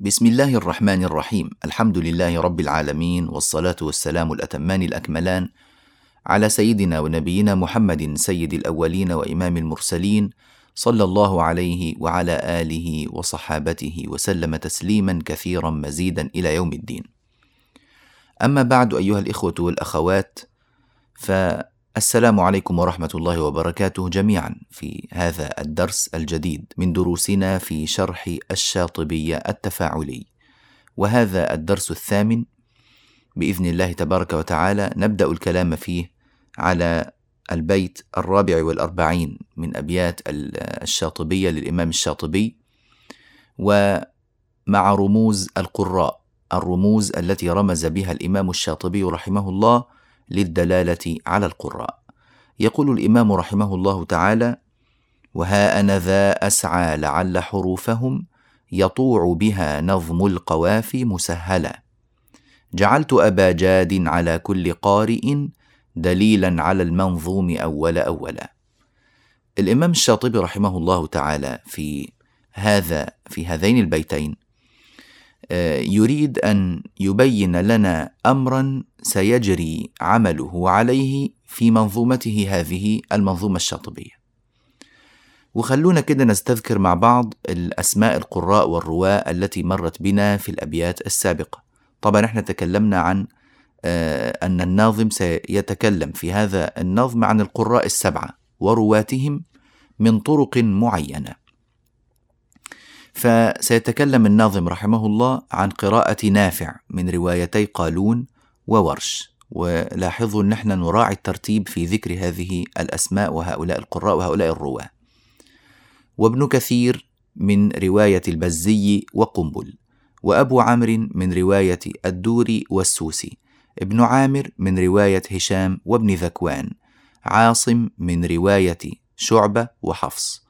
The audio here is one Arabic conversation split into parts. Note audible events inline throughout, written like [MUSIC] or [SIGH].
بسم الله الرحمن الرحيم الحمد لله رب العالمين والصلاة والسلام الأتمان الأكملان على سيدنا ونبينا محمد سيد الأولين وإمام المرسلين صلى الله عليه وعلى آله وصحابته وسلم تسليما كثيرا مزيدا إلى يوم الدين أما بعد أيها الإخوة والأخوات فالسلام عليكم ورحمة الله وبركاته جميعا في هذا الدرس الجديد من دروسنا في شرح الشاطبية التفاعلي. وهذا الدرس الثامن. بإذن الله تبارك وتعالى نبدأ الكلام فيه على البيت الرابع والأربعين من أبيات الشاطبية للإمام الشاطبي. ومع رموز القراء الرموز التي رمز بها الإمام الشاطبي رحمه الله للدلالة على القراء. يقول الإمام رحمه الله تعالى وها أنا ذا أسعى لعل حروفهم يطوع بها نظم القوافي مسهلا. جعلت أبا جاد على كل قارئ دليلا على المنظوم أول أولا. الإمام الشاطبي رحمه الله تعالى في هذا في هذين البيتين يريد أن يبين لنا أمرا سيجري عمله عليه في منظومته هذه المنظومة الشاطبية. وخلونا كده نستذكر مع بعض الأسماء القراء والرواة التي مرت بنا في الأبيات السابقة. طبعا إحنا تكلمنا عن آه، أن الناظم سيتكلم في هذا النظم عن القراء السبعة ورواتهم من طرق معينة. فسيتكلم الناظم رحمه الله عن قراءة نافع من روايتي قالون وورش ولاحظوا أن إحنا نراعي الترتيب في ذكر هذه الأسماء وهؤلاء القراء وهؤلاء الرواة. وابن كثير من رواية البزي وقنبل، وأبو عمرو من رواية الدوري والسوسي، ابن عامر من رواية هشام وابن ذكوان، عاصم من رواية شعبة وحفص،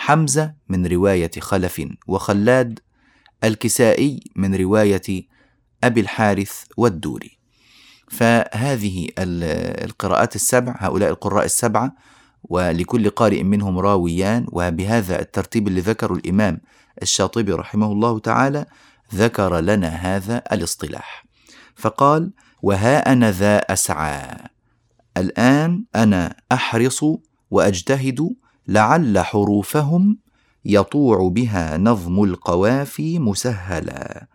حمزة من رواية خلف وخلاد، الكسائي من رواية أبي الحارث والدوري. فهذه القراءات السبع هؤلاء القراء السبعة ولكل قارئ منهم راويان وبهذا الترتيب اللي ذكره الإمام الشاطبي رحمه الله تعالى ذكر لنا هذا الاصطلاح فقال وها أنا ذا أسعى الآن أنا أحرص وأجتهد لعل حروفهم يطوع بها نظم القوافي مسهلا.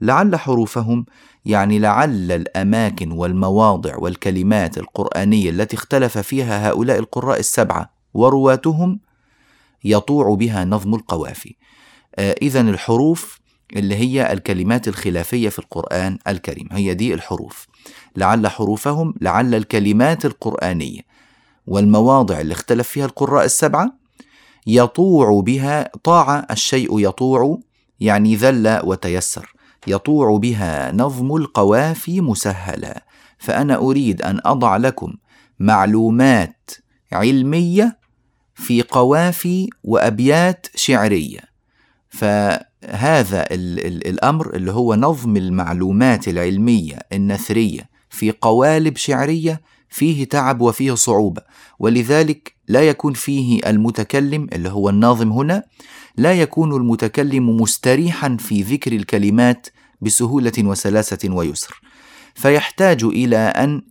لعل حروفهم يعني لعل الأماكن والمواضع والكلمات القرآنية التي اختلف فيها هؤلاء القراء السبعة ورواتهم يطوع بها نظم القوافي. آه اذا الحروف اللي هي الكلمات الخلافية في القرآن الكريم هي دي الحروف. لعل حروفهم لعل الكلمات القرآنية. والمواضع اللي اختلف فيها القراء السبعة يطوع بها طاع الشيء يطوع يعني ذل وتيسر. يطوع بها نظم القوافي مسهلا. فأنا أريد أن أضع لكم معلومات علمية في قوافي وأبيات شعرية. فهذا الأمر اللي هو نظم المعلومات العلمية النثرية في قوالب شعرية فيه تعب وفيه صعوبة. ولذلك لا يكون فيه المتكلم اللي هو الناظم هنا لا يكون المتكلم مستريحا في ذكر الكلمات بسهولة وسلاسة ويسر. فيحتاج إلى أن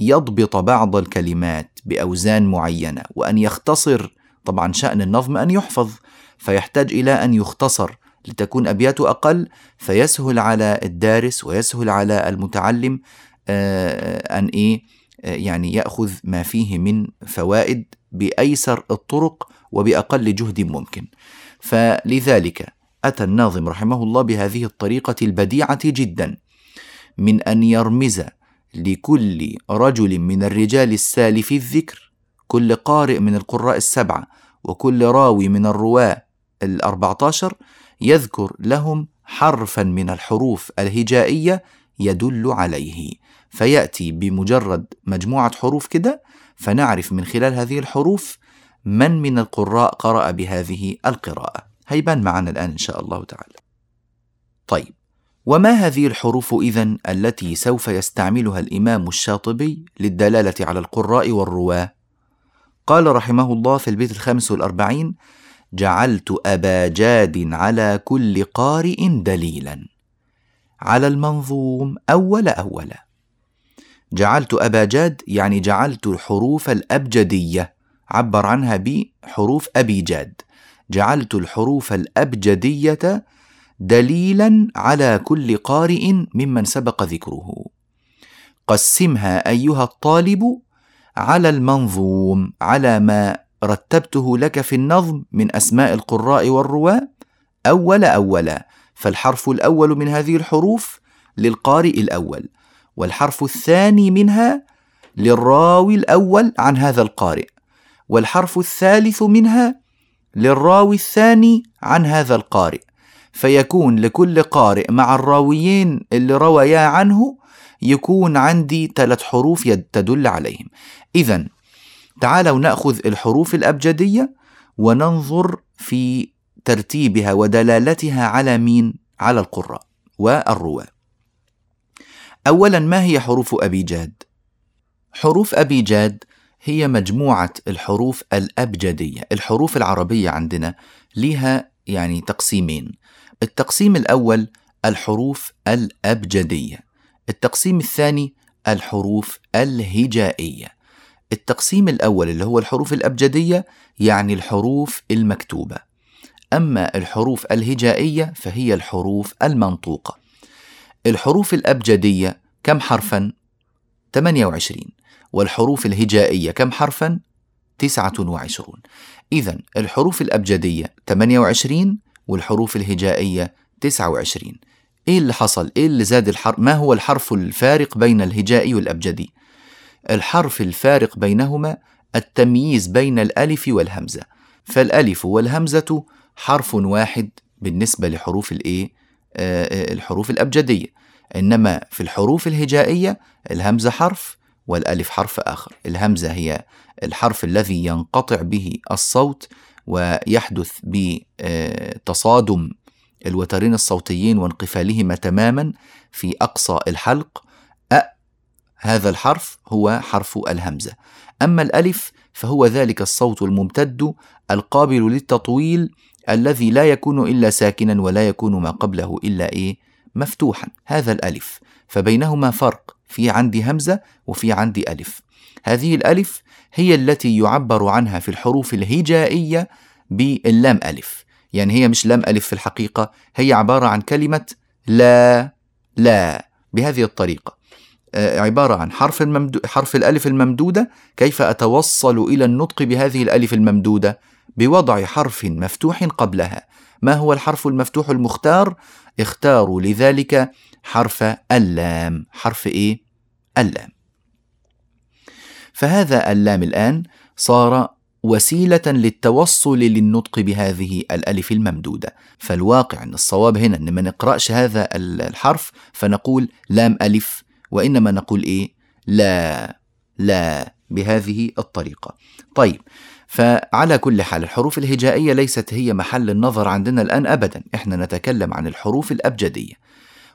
يضبط بعض الكلمات بأوزان معينة وأن يختصر طبعا شأن النظم أن يحفظ. فيحتاج إلى أن يختصر. لتكون ابياته أقل فيسهل على الدارس ويسهل على المتعلم آه، أن إيه؟ يعني يأخذ ما فيه من فوائد بأيسر الطرق وبأقل جهد ممكن. فلذلك أتى الناظم رحمه الله بهذه الطريقة البديعة جدا من أن يرمز لكل رجل من الرجال السالف الذكر كل قارئ من القراء السبعة وكل راوي من الرواة الأربعة عشر يذكر لهم حرفا من الحروف الهجائية يدل عليه. فيأتي بمجرد مجموعة حروف كده فنعرف من خلال هذه الحروف من من القراء قرأ بهذه القراءة هيبان معنا الآن إن شاء الله تعالى. طيب، وما هذه الحروف إذن التي سوف يستعملها الإمام الشاطبي للدلالة على القراء والرواة؟ قال رحمه الله في البيت الخامس والأربعين: جعلت أبا جاد على كل قارئ دليلا على المنظوم أول أولا جعلت أبا جاد يعني جعلت الحروف الأبجدية. عبر عنها بحروف أبي جاد جعلت الحروف الأبجدية دليلا على كل قارئ ممن سبق ذكره. قسمها أيها الطالب على المنظوم على ما رتبته لك في النظم من أسماء القراء والرواة. أول أولا فالحرف الأول من هذه الحروف للقارئ الأول. والحرف الثاني منها للراوي الأول عن هذا القارئ والحرف الثالث منها للراوي الثاني عن هذا القارئ. فيكون لكل قارئ مع الراويين اللي رويا عنه يكون عندي ثلاث حروف تدل عليهم. إذا تعالوا نأخذ الحروف الأبجدية وننظر في ترتيبها ودلالتها على مين؟ على القراء والرواة. اولا ما هي حروف أبي جاد؟ حروف أبي جاد هي مجموعة الحروف الأبجدية الحروف العربية عندنا لها يعني تقسيمين. التقسيم الأول الحروف الأبجدية التقسيم الثاني الحروف الهجائية. التقسيم الأول اللي هو الحروف الأبجدية يعني الحروف المكتوبة أما الحروف الهجائية فهي الحروف المنطوقة. الحروف الأبجدية كم حرفا؟ 28 والحروف الهجائية كم حرفا؟ 29 إذا الحروف الأبجدية 28 والحروف الهجائية 29 إيه اللي حصل؟ إيه اللي زاد الحرف؟ ما هو الحرف الفارق بين الهجائي والأبجدي؟ الحرف الفارق بينهما التمييز بين الألف والهمزة فالألف والهمزة حرف واحد بالنسبة لحروف الإيه؟ آه، الحروف الأبجدية. إنما في الحروف الهجائية الهمزة حرف والألف حرف آخر. الهمزة هي الحرف الذي ينقطع به الصوت ويحدث بتصادم الوترين الصوتيين وانقفالهما تماما في أقصى الحلق. هذا الحرف هو حرف الهمزة. أما الألف فهو ذلك الصوت الممتد القابل للتطويل الذي لا يكون إلا ساكنا ولا يكون ما قبله إلا إيه؟ مفتوحا. هذا الألف. فبينهما فرق. في عندي همزة وفي عندي ألف. هذه الألف هي التي يعبر عنها في الحروف الهجائية باللام ألف. يعني هي مش لام ألف في الحقيقة هي عبارة عن كلمة لا لا. بهذه الطريقة. عبارة عن حرف الممدو حرف الألف الممدودة كيف أتوصل إلى النطق بهذه الألف الممدودة؟ بوضع حرف مفتوح قبلها. ما هو الحرف المفتوح المختار؟ اختاروا لذلك حرف اللام. حرف إيه؟ اللام. فهذا اللام الآن صار وسيلة للتوصل للنطق بهذه الألف الممدودة. فالواقع أن الصواب هنا أن ما نقرأش هذا الحرف فنقول لام ألف وإنما نقول إيه؟ لا لا بهذه الطريقة. طيب فعلى كل حال الحروف الهجائية ليست هي محل النظر عندنا الآن أبدا. إحنا نتكلم عن الحروف الأبجدية.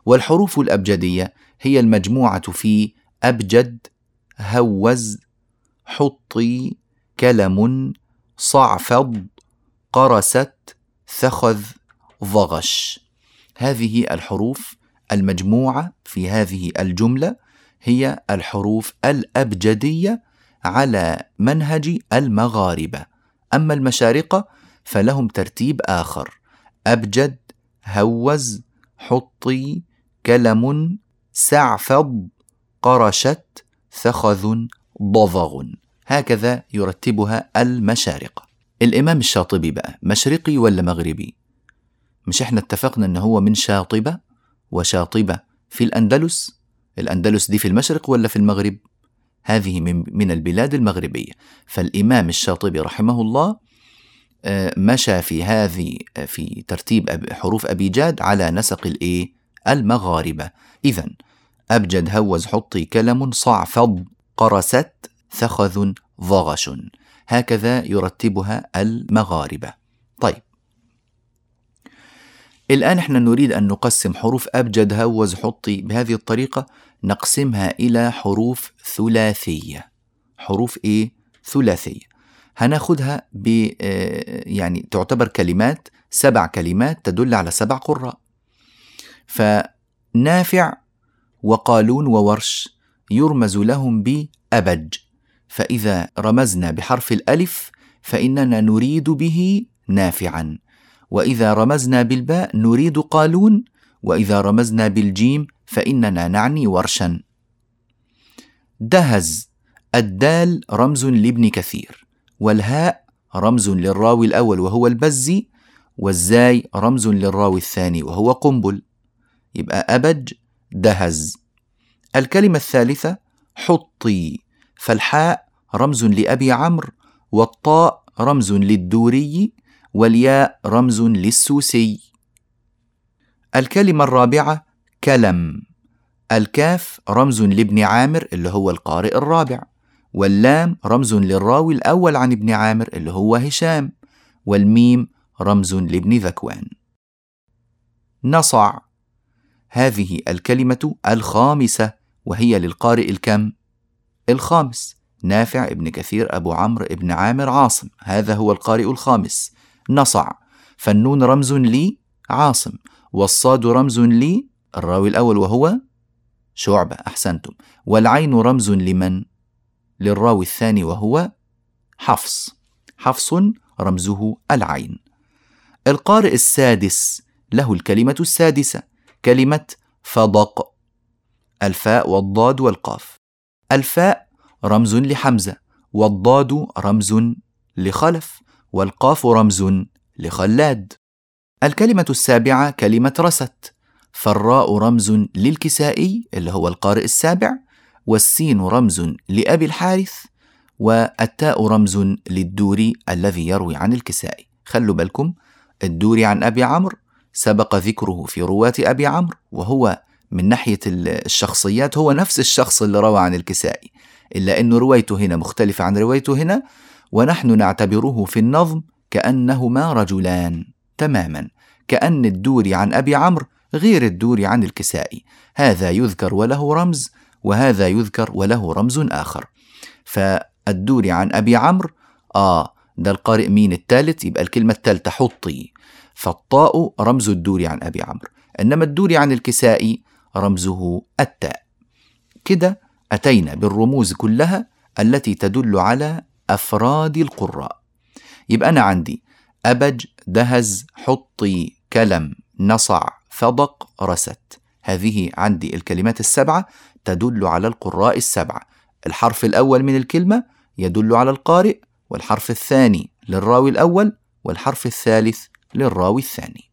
والحروف الأبجدية هي المجموعة في أبجد هوز حطي كلمن صعفض قرست ثخذ ظغش. هذه الحروف المجموعة في هذه الجملة هي الحروف الأبجدية على منهج المغاربة. أما المشارقة فلهم ترتيب آخر. أبجد هوز حطي كلم سعفض قرشت ثخذ ضضغ هكذا يرتبها المشارقة. الإمام الشاطبي بقى مشرقي ولا مغربي؟ مش إحنا اتفقنا ان هو من شاطبة؟ وشاطبة في الأندلس؟ الأندلس دي في المشرق ولا في المغرب؟ هذه من البلاد المغربية. فالإمام الشاطبي رحمه الله آه، مشى في هذه في ترتيب حروف أبي جاد على نسق الإيه؟ المغاربة. إذا أبجد هوز حطي كلمن صعفض قرست ثخذ ظغش. هكذا يرتبها المغاربة. طيب الآن إحنا نريد أن نقسم حروف أبجد هوز حطي بهذه الطريقة نقسمها إلى حروف ثلاثية. حروف إيه؟ ثلاثية. هناخدها ب يعني تعتبر كلمات سبع كلمات تدل على سبع قراء. فنافع وقالون وورش يرمز لهم بأبج. فإذا رمزنا بحرف الألف فإننا نريد به نافعا. وإذا رمزنا بالباء نريد قالون وإذا رمزنا بالجيم فإننا نعني ورشا. دهز. الدال رمز لابن كثير والهاء رمز للراوي الأول وهو البزي والزاي رمز للراوي الثاني وهو قنبل. يبقى أبج دهز. الكلمة الثالثة حطي. فالحاء رمز لأبي عمرو والطاء رمز للدوري والياء رمز للسوسي. الكلمة الرابعة كلم. الكاف رمز لابن عامر اللي هو القارئ الرابع. واللام رمز للراوي الأول عن ابن عامر اللي هو هشام. والميم رمز لابن ذكوان. نصع. هذه الكلمة الخامسة وهي للقارئ الكم؟ الخامس. نافع ابن كثير أبو عمرو ابن عامر عاصم. هذا هو القارئ الخامس. نصع. فالنون رمز لي عاصم والصاد رمز لي الراوي الأول وهو شعبة أحسنتم. والعين رمز لمن؟ للراوي الثاني وهو حفص. حفص رمزه العين. القارئ السادس له الكلمة السادسة كلمة فضق الفاء والضاد والقاف. الفاء رمز لحمزة والضاد رمز لخلف. والقاف رمز لخلاد. الكلمة السابعة كلمة رست. فالراء رمز للكسائي اللي هو القارئ السابع والسين رمز لأبي الحارث والتاء رمز للدوري الذي يروي عن الكسائي خلوا بالكم الدوري عن أبي عمرو سبق ذكره في رواة أبي عمرو وهو من ناحية الشخصيات هو نفس الشخص اللي روى عن الكسائي إلا أن روايته هنا مختلفة عن روايته هنا ونحن نعتبره في النظم كأنهما رجلان تماما كأن الدوري عن أبي عمرو غير الدوري عن الكسائي هذا يذكر وله رمز وهذا يذكر وله رمز آخر. فالدوري عن أبي عمرو آه ده القارئ مين الثالث يبقى الكلمة الثالثة حطي. فالطاء رمز الدوري عن أبي عمرو إنما الدوري عن الكسائي رمزه التاء. كده أتينا بالرموز كلها التي تدل على أفراد القراء. يبقى أنا عندي أبج دهز حطي كلم نصع فضق رست. هذه عندي الكلمات السبعة تدل على القراء السبعة. الحرف الأول من الكلمة يدل على القارئ والحرف الثاني للراوي الأول والحرف الثالث للراوي الثاني.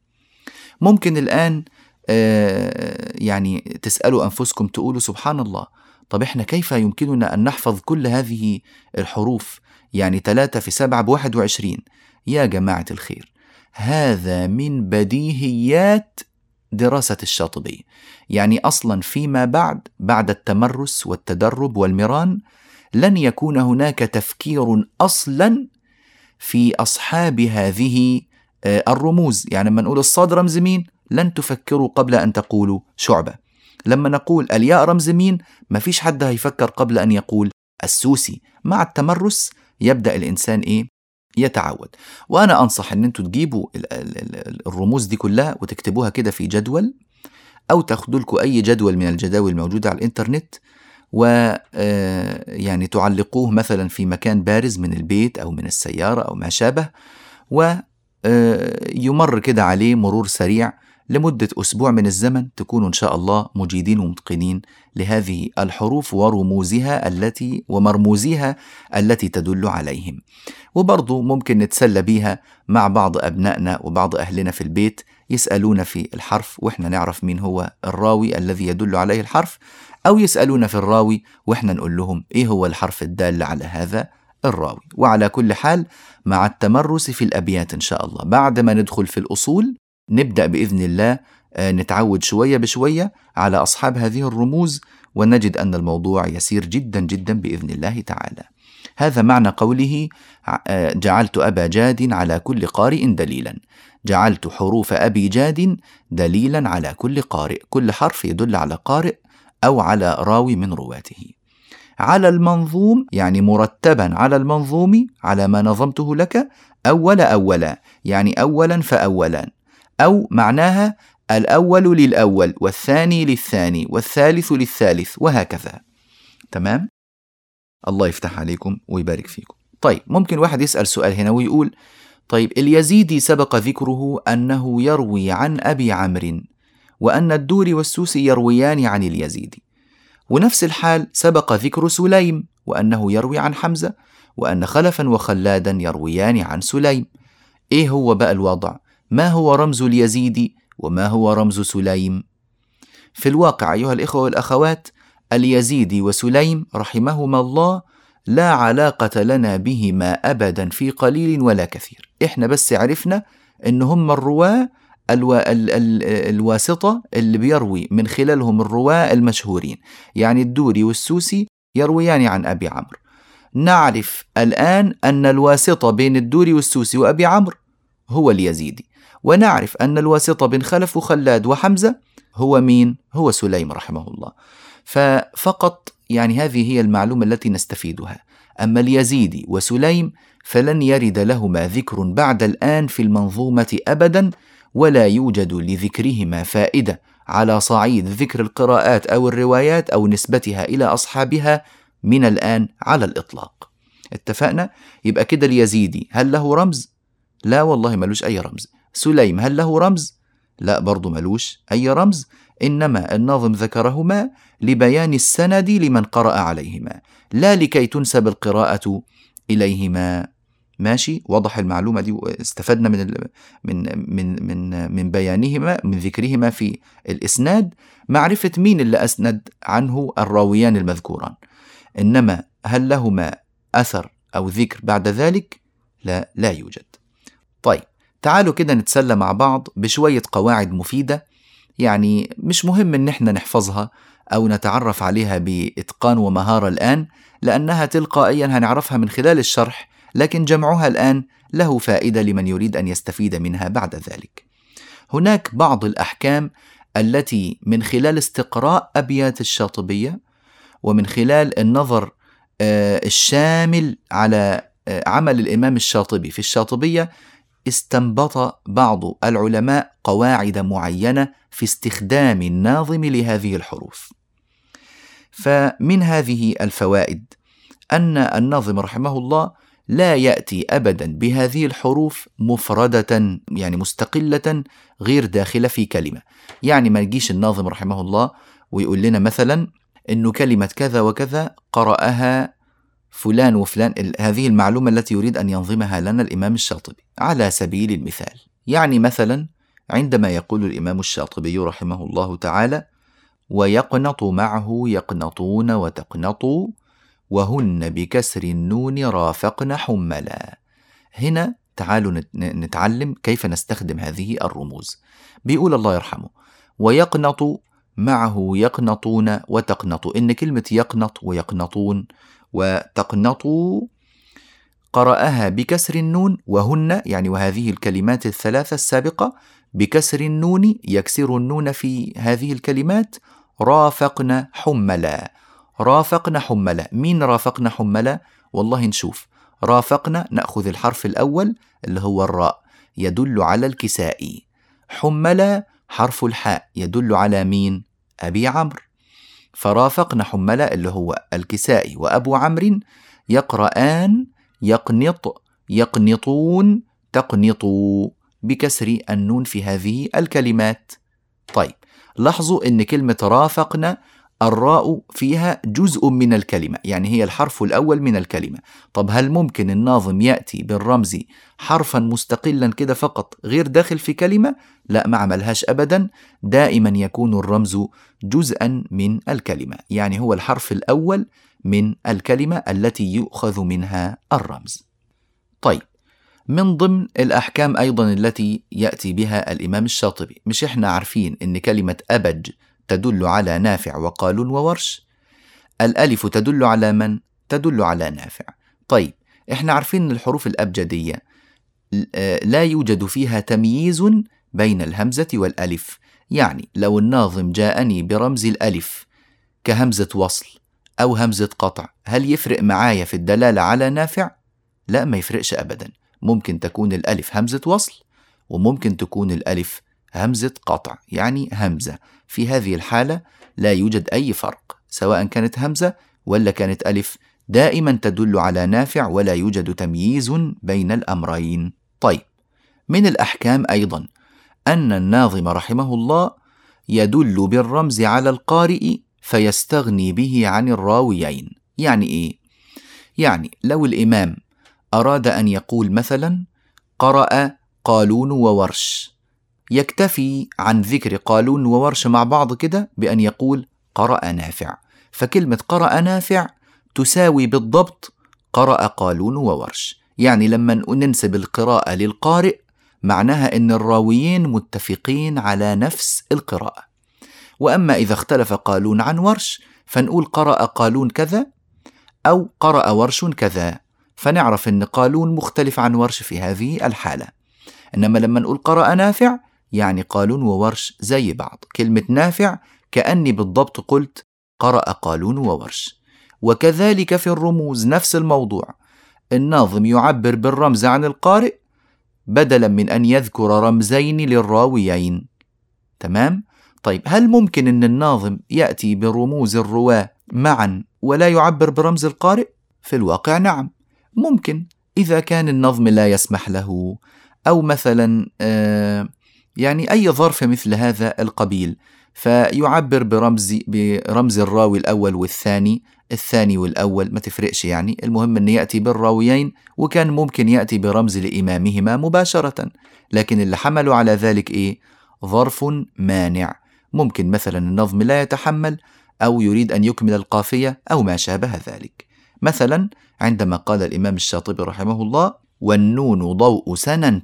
ممكن الآن آه يعني تسألوا أنفسكم تقولوا سبحان الله طب إحنا كيف يمكننا أن نحفظ كل هذه الحروف؟ يعني ثلاثة في سبعة بواحد وعشرين. يا جماعة الخير هذا من بديهيات دراسة الشاطبي. يعني أصلا فيما بعد بعد التمرس والتدرب والمران لن يكون هناك تفكير أصلا في أصحاب هذه آه، الرموز. يعني لما نقول الصاد رمز مين لن تفكروا قبل أن تقولوا شعبة. لما نقول الياء رمز مين ما فيش حد هيفكر قبل أن يقول السوسي. مع التمرس يبدأ الإنسان إيه؟ يتعود. وأنا أنصح إن أنتوا تجيبوا الرموز دي كلها وتكتبوها كده في جدول أو تاخدوا لكم أي جدول من الجداول الموجودة على الإنترنت و آه، يعني تعلقوه مثلا في مكان بارز من البيت أو من السيارة أو ما شابه ويمر آه، كده عليه مرور سريع لمدة أسبوع من الزمن تكونوا إن شاء الله مجيدين ومتقنين لهذه الحروف ورموزها التي ومرموزها التي تدل عليهم. وبرضو ممكن نتسلى بيها مع بعض أبنائنا وبعض أهلنا في البيت يسألونا في الحرف وإحنا نعرف مين هو الراوي الذي يدل عليه الحرف أو يسألونا في الراوي وإحنا نقول لهم إيه هو الحرف الدال على هذا الراوي. وعلى كل حال مع التمرس في الأبيات إن شاء الله. بعد ما ندخل في الأصول نبدأ بإذن الله آه، نتعود شوية بشوية على أصحاب هذه الرموز ونجد أن الموضوع يسير جدا جدا بإذن الله تعالى. هذا معنى قوله آه، جعلت أبا جاد على كل قارئ دليلا. جعلت حروف أبي جاد دليلا على كل قارئ، كل حرف يدل على قارئ أو على راوي من رواته. على المنظوم يعني مرتبا على المنظوم على ما نظمته لك أول أولا يعني أولا فأولا أو معناها الأول للأول والثاني للثاني والثالث للثالث وهكذا تمام؟ الله يفتح عليكم ويبارك فيكم طيب ممكن واحد يسأل سؤال هنا ويقول طيب اليزيدي سبق ذكره أنه يروي عن أبي عمرو وأن الدور والسوسي يرويان عن اليزيدي ونفس الحال سبق ذكر سليم وأنه يروي عن حمزة وأن خلفا وخلادا يرويان عن سليم إيه هو بقى الوضع؟ ما هو رمز اليزيدي وما هو رمز سليم؟ في الواقع أيها الإخوة والأخوات اليزيدي وسليم رحمهما الله لا علاقة لنا بهما أبدا في قليل ولا كثير. إحنا بس عرفنا إن هم الرواة ألو... ال... ال... الواسطة اللي بيروي من خلالهم الرواة المشهورين. يعني الدوري والسوسي يرويان عن أبي عمرو. نعرف الآن أن الواسطة بين الدوري والسوسي وأبي عمرو هو اليزيدي ونعرف أن الواسطة بين خلف وخلاد وحمزة هو مين؟ هو سليم رحمه الله ففقط يعني هذه هي المعلومة التي نستفيدها أما اليزيدي وسليم فلن يرد لهما ذكر بعد الآن في المنظومة أبدا ولا يوجد لذكرهما فائدة على صعيد ذكر القراءات أو الروايات أو نسبتها إلى أصحابها من الآن على الإطلاق اتفقنا؟ يبقى كده اليزيدي هل له رمز؟ لا والله ملوش أي رمز سليم هل له رمز؟ لا برضو ملوش. أي رمز؟ إنما الناظم ذكرهما لبيان السند لمن قرأ عليهما لا لكي تنسب القراءة إليهما. ماشي؟ وضح المعلومة دي واستفدنا من من من من من بيانهما من ذكرهما في الإسناد. معرفة مين اللي أسند عنه؟ الراويان المذكوران. إنما هل لهما أثر أو ذكر بعد ذلك؟ لا لا يوجد. طيب تعالوا كده نتسلى مع بعض بشوية قواعد مفيدة يعني مش مهم إن إحنا نحفظها أو نتعرف عليها بإتقان ومهارة الآن لأنها تلقائيا هنعرفها من خلال الشرح لكن جمعها الآن له فائدة لمن يريد أن يستفيد منها بعد ذلك. هناك بعض الأحكام التي من خلال استقراء أبيات الشاطبية ومن خلال النظر آه، الشامل على آه، عمل الإمام الشاطبي في الشاطبية استنبط بعض العلماء قواعد معينة في استخدام الناظم لهذه الحروف. فمن هذه الفوائد أن الناظم رحمه الله لا يأتي أبدا بهذه الحروف مفردة يعني مستقلة غير داخلة في كلمة يعني ما يجيش الناظم رحمه الله ويقول لنا مثلا أنه كلمة كذا وكذا قرأها فلان وفلان هذه المعلومة التي يريد أن ينظمها لنا الإمام الشاطبي. على سبيل المثال يعني مثلا عندما يقول الإمام الشاطبي رحمه الله تعالى ويقنط معه يقنطون وتقنطوا وهن بكسر النون رافقن حملا. هنا تعالوا نتعلم كيف نستخدم هذه الرموز. بيقول الله يرحمه ويقنط معه يقنطون وتقنطوا إن كلمة يقنط ويقنطون وتقنطوا قرأها بكسر النون وهن يعني وهذه الكلمات الثلاثة السابقة بكسر النون يكسر النون في هذه الكلمات رافقن حملا. رافقنا حملة مين رافقنا حملة والله نشوف. رافقنا نأخذ الحرف الأول اللي هو الراء يدل على الكسائي حملة حرف الحاء يدل على مين؟ أبي عمرو. فرافقنا حملة اللي هو الكسائي وأبو عمرو يقرآن يقنط يقنطون تقنطوا بكسر النون في هذه الكلمات. طيب لاحظوا إن كلمة رافقنا الراء فيها جزء من الكلمة يعني هي الحرف الأول من الكلمة. طب هل ممكن الناظم يأتي بالرمز حرفا مستقلا كده فقط غير داخل في كلمة؟ لا ما عملهاش أبدا. دائما يكون الرمز جزءا من الكلمة يعني هو الحرف الأول من الكلمة التي يؤخذ منها الرمز. طيب من ضمن الأحكام أيضا التي يأتي بها الإمام الشاطبي مش إحنا عارفين إن كلمة أبج تدل على نافع وقالون وورش. الألف تدل على من؟ تدل على نافع. طيب إحنا عارفين ان الحروف الأبجدية. آه، لا يوجد فيها تمييز بين الهمزة والألف. يعني لو الناظم جاءني برمز الألف كهمزة وصل أو همزة قطع هل يفرق معايا في الدلالة على نافع؟ لا ما يفرقش أبدا. ممكن تكون الألف همزة وصل وممكن تكون الألف همزة قطع يعني همزة. في هذه الحالة لا يوجد أي فرق سواء كانت همزة ولا كانت ألف دائما تدل على نافع ولا يوجد تمييز بين الأمرين طيب من الأحكام أيضا أن الناظم رحمه الله يدل بالرمز على القارئ فيستغني به عن الراويين يعني إيه؟ يعني لو الإمام أراد أن يقول مثلا قرأ قالون وورش يكتفي عن ذكر قالون وورش مع بعض كده بأن يقول قرأ نافع. فكلمة قرأ نافع تساوي بالضبط قرأ قالون وورش. يعني لما ننسب القراءة للقارئ معناها أن الراويين متفقين على نفس القراءة. وأما إذا اختلف قالون عن ورش فنقول قرأ قالون كذا أو قرأ ورش كذا. فنعرف أن قالون مختلف عن ورش في هذه الحالة. إنما لما نقول قرأ نافع يعني قالون وورش زي بعض. كلمة نافع كأني بالضبط قلت قرأ قالون وورش. وكذلك في الرموز نفس الموضوع. الناظم يعبر بالرمز عن القارئ بدلا من أن يذكر رمزين للراويين. تمام؟ طيب هل ممكن أن الناظم يأتي برموز الرواة معا ولا يعبر برمز القارئ؟ في الواقع نعم. ممكن إذا كان النظم لا يسمح له. أو مثلا آه يعني أي ظرف مثل هذا القبيل فيعبر برمز برمز الراوي الأول والثاني الثاني والأول ما تفرقش يعني المهم أن يأتي بالراويين وكان ممكن يأتي برمز لإمامهما مباشرة لكن اللي حملوا على ذلك إيه؟ ظرف مانع. ممكن مثلا النظم لا يتحمل أو يريد أن يكمل القافية أو ما شابه ذلك. مثلا عندما قال الإمام الشاطبي رحمه الله والنون ضوء سنا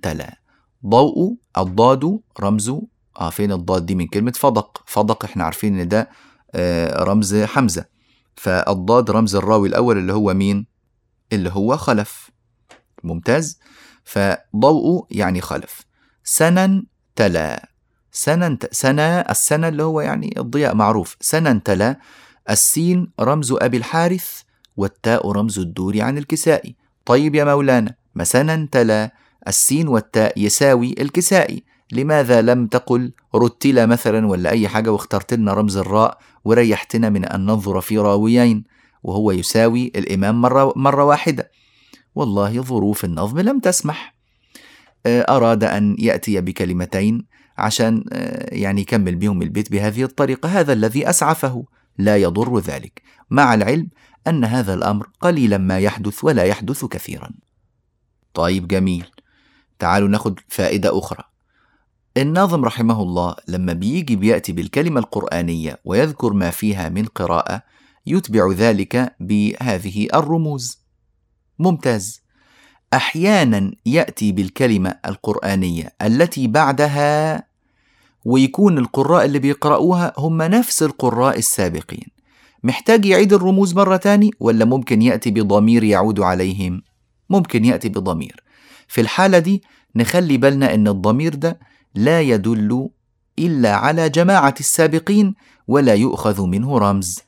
ضوء الضاد رمز. آه فين الضاد دي من كلمة فضق. فضق إحنا عارفين إن ده آه رمز حمزة. فالضاد رمز الراوي الأول اللي هو مين؟ اللي هو خلف. ممتاز. فضوء يعني خلف. سنا تلا. سنا السنة اللي هو يعني الضياء معروف. سنا تلا. السين رمز أبي الحارث والتاء رمز الدور عن الكسائي. طيب يا مولانا مثلا تلا. السين والتاء يساوي الكسائي لماذا لم تقل رتل مثلا ولا أي حاجة واخترت لنا رمز الراء وريحتنا من أن ننظر في راويين؟ وهو يساوي الإمام مرة, مرة واحدة. والله ظروف النظم لم تسمح. آه، أراد أن يأتي بكلمتين عشان آه، يعني يكمل بهم البيت بهذه الطريقة. هذا الذي أسعفه. لا يضر ذلك. مع العلم أن هذا الأمر قليلا ما يحدث ولا يحدث كثيرا. طيب جميل. تعالوا ناخد فائدة أخرى. الناظم رحمه الله لما بيجي بيأتي بالكلمة القرآنية ويذكر ما فيها من قراءة يتبع ذلك بهذه الرموز. ممتاز. أحيانا يأتي بالكلمة القرآنية التي بعدها ويكون القراء اللي بيقرأوها هم نفس القراء السابقين. محتاج يعيد الرموز مرة تاني ولا ممكن يأتي بضمير يعود عليهم؟ ممكن يأتي بضمير. في الحالة دي نخلي بالنا إن الضمير ده لا يدل إلا على جماعة السابقين ولا يؤخذ منه رمز.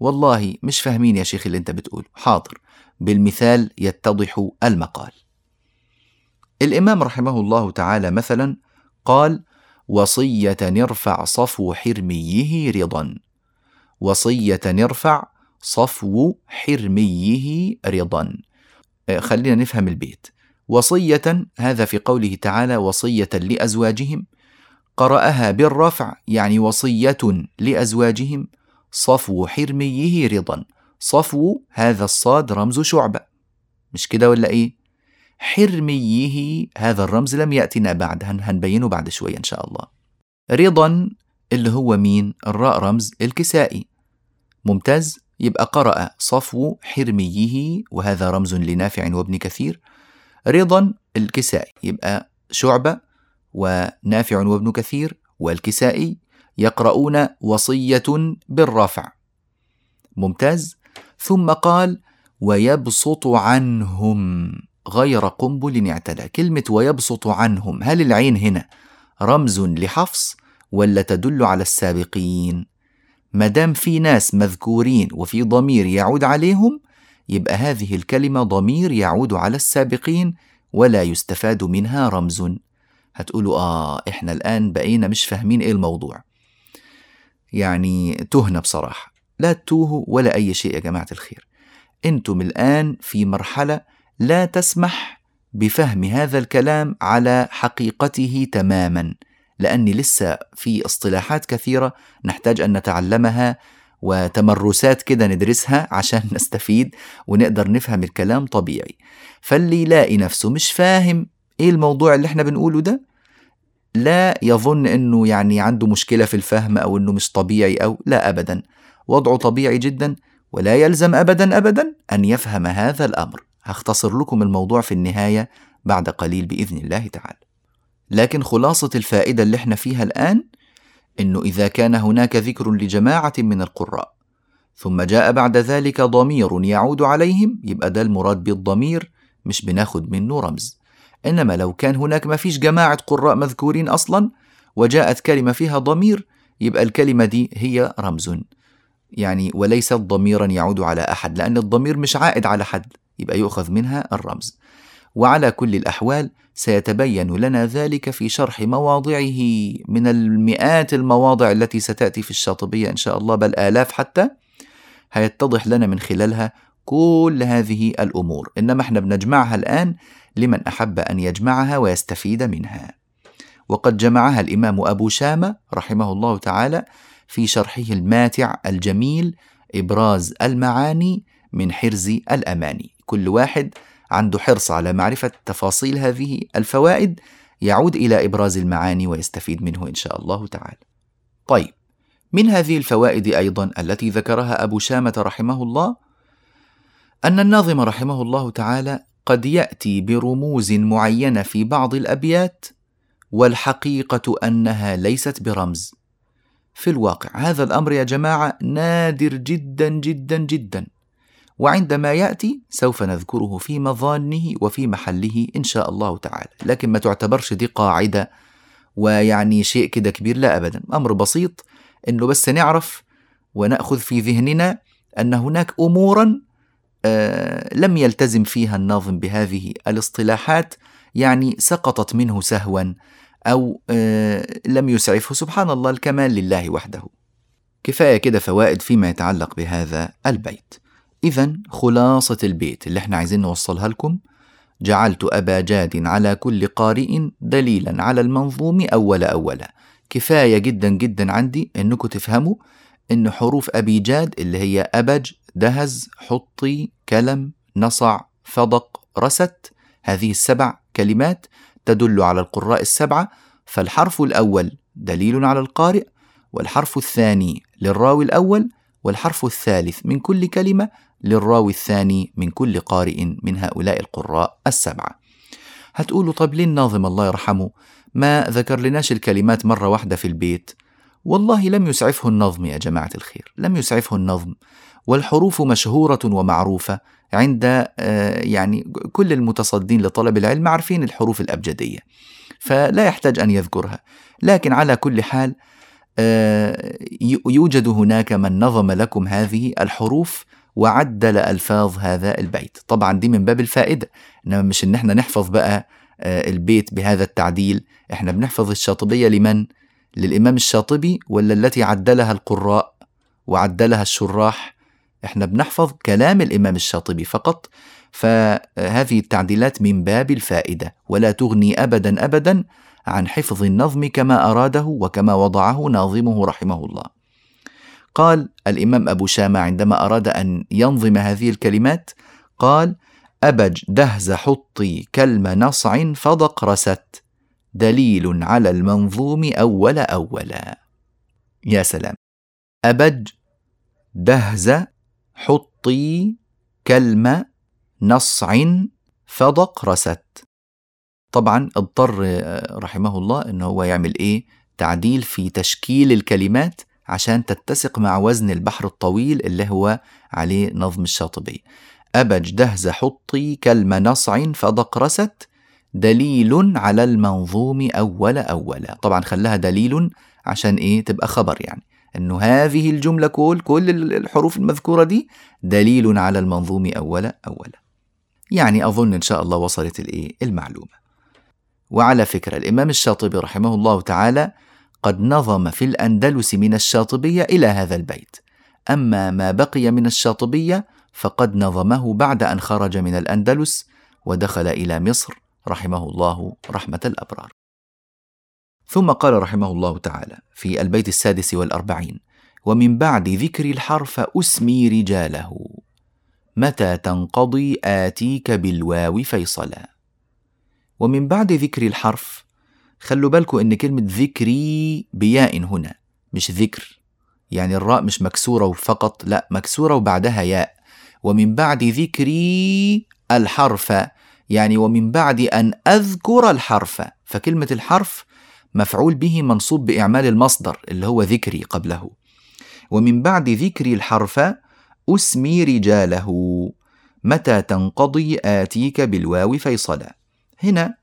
والله مش فاهمين يا شيخ اللي أنت بتقول حاضر. بالمثال يتضح المقال. الإمام رحمه الله تعالى مثلا قال وصية نرفع صفو حرميه رضا. وصية نرفع صفو حرميه رضا. خلينا نفهم البيت. وصية هذا في قوله تعالى وصية لأزواجهم. قرأها بالرفع يعني وصية لأزواجهم. صفو حرميه رضا. صفو هذا الصاد رمز شعبة. مش كده ولا إيه؟ حرميه هذا الرمز لم يأتنا بعد. هنبينه بعد شوية إن شاء الله. رضا اللي هو مين؟ الراء رمز الكسائي. ممتاز؟ يبقى قرأ صفو حرميه وهذا رمز لنافع وابن كثير. رضا الكسائي يبقى شعبة ونافع وابن كثير. والكسائي يقرؤون وصية بالرفع. ممتاز. ثم قال ويبسط عنهم غير قنبل اعتلى كلمة ويبسط عنهم هل العين هنا رمز لحفص ولا تدل على السابقين؟ مدام في ناس مذكورين وفي ضمير يعود عليهم يبقى هذه الكلمة ضمير يعود على السابقين ولا يستفاد منها رمز. هتقولوا آه إحنا الآن بقينا مش فاهمين إيه الموضوع. يعني تهنا بصراحة. لا تتوهوا ولا أي شيء يا جماعة الخير. أنتم الآن في مرحلة لا تسمح بفهم هذا الكلام على حقيقته تماما. لأني لسه في اصطلاحات كثيرة نحتاج أن نتعلمها وتمرسات كده ندرسها [LAUGHS] عشان نستفيد ونقدر نفهم الكلام طبيعي. فاللي يلاقي نفسه مش فاهم إيه الموضوع اللي إحنا بنقوله ده لا يظن إنه يعني عنده مشكلة في الفهم أو إنه مش طبيعي أو لا ابدا. وضعه طبيعي جدا ولا يلزم ابدا ابدا أن يفهم هذا الأمر. هختصر لكم الموضوع في النهاية بعد قليل بإذن الله تعالى. لكن خلاصة الفائدة اللي إحنا فيها الآن إنه إذا كان هناك ذكر لجماعة من القراء ثم جاء بعد ذلك ضمير يعود عليهم يبقى ده المراد بالضمير مش بناخد منه رمز. إنما لو كان هناك ما فيش جماعة قراء مذكورين أصلا وجاءت كلمة فيها ضمير يبقى الكلمة دي هي رمز. يعني وليست ضميرا يعود على أحد لأن الضمير مش عائد على حد يبقى يؤخذ منها الرمز. وعلى كل الأحوال سيتبين لنا ذلك في شرح مواضعه من المئات المواضع التي ستأتي في الشاطبية إن شاء الله بل آلاف حتى هيتضح لنا من خلالها كل هذه الأمور. إنما إحنا بنجمعها الآن لمن أحب أن يجمعها ويستفيد منها. وقد جمعها الإمام أبو شامة رحمه الله تعالى في شرحه الماتع الجميل إبراز المعاني من حرز الأماني. كل واحد عنده حرص على معرفة تفاصيل هذه الفوائد يعود إلى إبراز المعاني ويستفيد منه إن شاء الله تعالى. طيب، من هذه الفوائد أيضا التي ذكرها أبو شامة رحمه الله أن الناظم رحمه الله تعالى قد يأتي برموز معينة في بعض الأبيات والحقيقة أنها ليست برمز. في الواقع هذا الأمر يا جماعة نادر جدا جدا جدا. وعندما يأتي سوف نذكره في مظانه وفي محله إن شاء الله تعالى. لكن ما تعتبرش دي قاعدة ويعني شيء كده كبير لا ابدا. أمر بسيط إنه بس نعرف ونأخذ في ذهننا أن هناك امورا آه لم يلتزم فيها الناظم بهذه الاصطلاحات يعني سقطت منه سهوا أو آه لم يسعفه سبحان الله الكمال لله وحده. كفاية كده فوائد فيما يتعلق بهذا البيت. إذا خلاصة البيت اللي إحنا عايزين نوصلها لكم. جعلت أبا جاد على كل قارئ دليلا على المنظوم أول أولا كفاية جدا جدا عندي إنكم تفهموا إن حروف أبي جاد اللي هي أبج دهز حطي كلم نصع فضق رست هذه السبع كلمات تدل على القراء السبعة فالحرف الأول دليل على القارئ والحرف الثاني للراوي الأول والحرف الثالث من كل كلمة للراوي الثاني من كل قارئ من هؤلاء القراء السبعة. هتقولوا طب ليه الناظم الله يرحمه؟ ما ذكر لناش الكلمات مرة واحدة في البيت. والله لم يسعفه النظم يا جماعة الخير لم يسعفه النظم. والحروف مشهورة ومعروفة عند آه، يعني كل المتصدين لطلب العلم عارفين الحروف الأبجدية فلا يحتاج أن يذكرها. لكن على كل حال يوجد هناك من نظم لكم هذه الحروف وعدل ألفاظ هذا البيت. طبعا دي من باب الفائدة. إنما مش إن إحنا نحفظ بقى آه، البيت بهذا التعديل. إحنا بنحفظ الشاطبية لمن؟ للإمام الشاطبي ولا التي عدلها القراء وعدلها الشراح؟ إحنا بنحفظ كلام الإمام الشاطبي فقط. فهذه التعديلات من باب الفائدة. ولا تغني أبدا أبدا عن حفظ النظم كما أراده وكما وضعه ناظمه رحمه الله. قال الإمام أبو شامة عندما أراد أن ينظم هذه الكلمات قال أبج دهز حطي كلم نصع فضق رست دليل على المنظوم أول أولا. يا سلام. أبج دهز حطي كلم نصع فضق رست. طبعا اضطر رحمه الله إن هو يعمل إيه؟ تعديل في تشكيل الكلمات عشان تتسق مع وزن البحر الطويل اللي هو عليه نظم الشاطبي. أبج دهز حطي كلم نصع فدقرست دليل على المنظوم أول أولا طبعا خلاها دليل عشان إيه؟ تبقى خبر يعني. أنه هذه الجملة كل كل الحروف المذكورة دي دليل على المنظوم أولا أولا يعني أظن إن شاء الله وصلت الإيه؟ المعلومة. وعلى فكرة الإمام الشاطبي رحمه الله تعالى قد نظم في الأندلس من الشاطبية إلى هذا البيت. أما ما بقي من الشاطبية فقد نظمه بعد أن خرج من الأندلس ودخل إلى مصر رحمه الله رحمة الأبرار. ثم قال رحمه الله تعالى في البيت السادس والأربعين ومن بعد ذكر الحرف أسمي رجاله. متى تنقضي آتيك بالواو فيصلا. ومن بعد ذكر الحرف خلوا بالكم إن كلمة ذكري بياء هنا مش ذكر. يعني الراء مش مكسورة فقط لا مكسورة وبعدها ياء. ومن بعد ذكري الحرف يعني ومن بعد أن أذكر الحرف. فكلمة الحرف مفعول به منصوب بإعمال المصدر اللي هو ذكري قبله. ومن بعد ذكر الحرف أسمي رجاله متى تنقضي آتيك بالواو فيصلا. هنا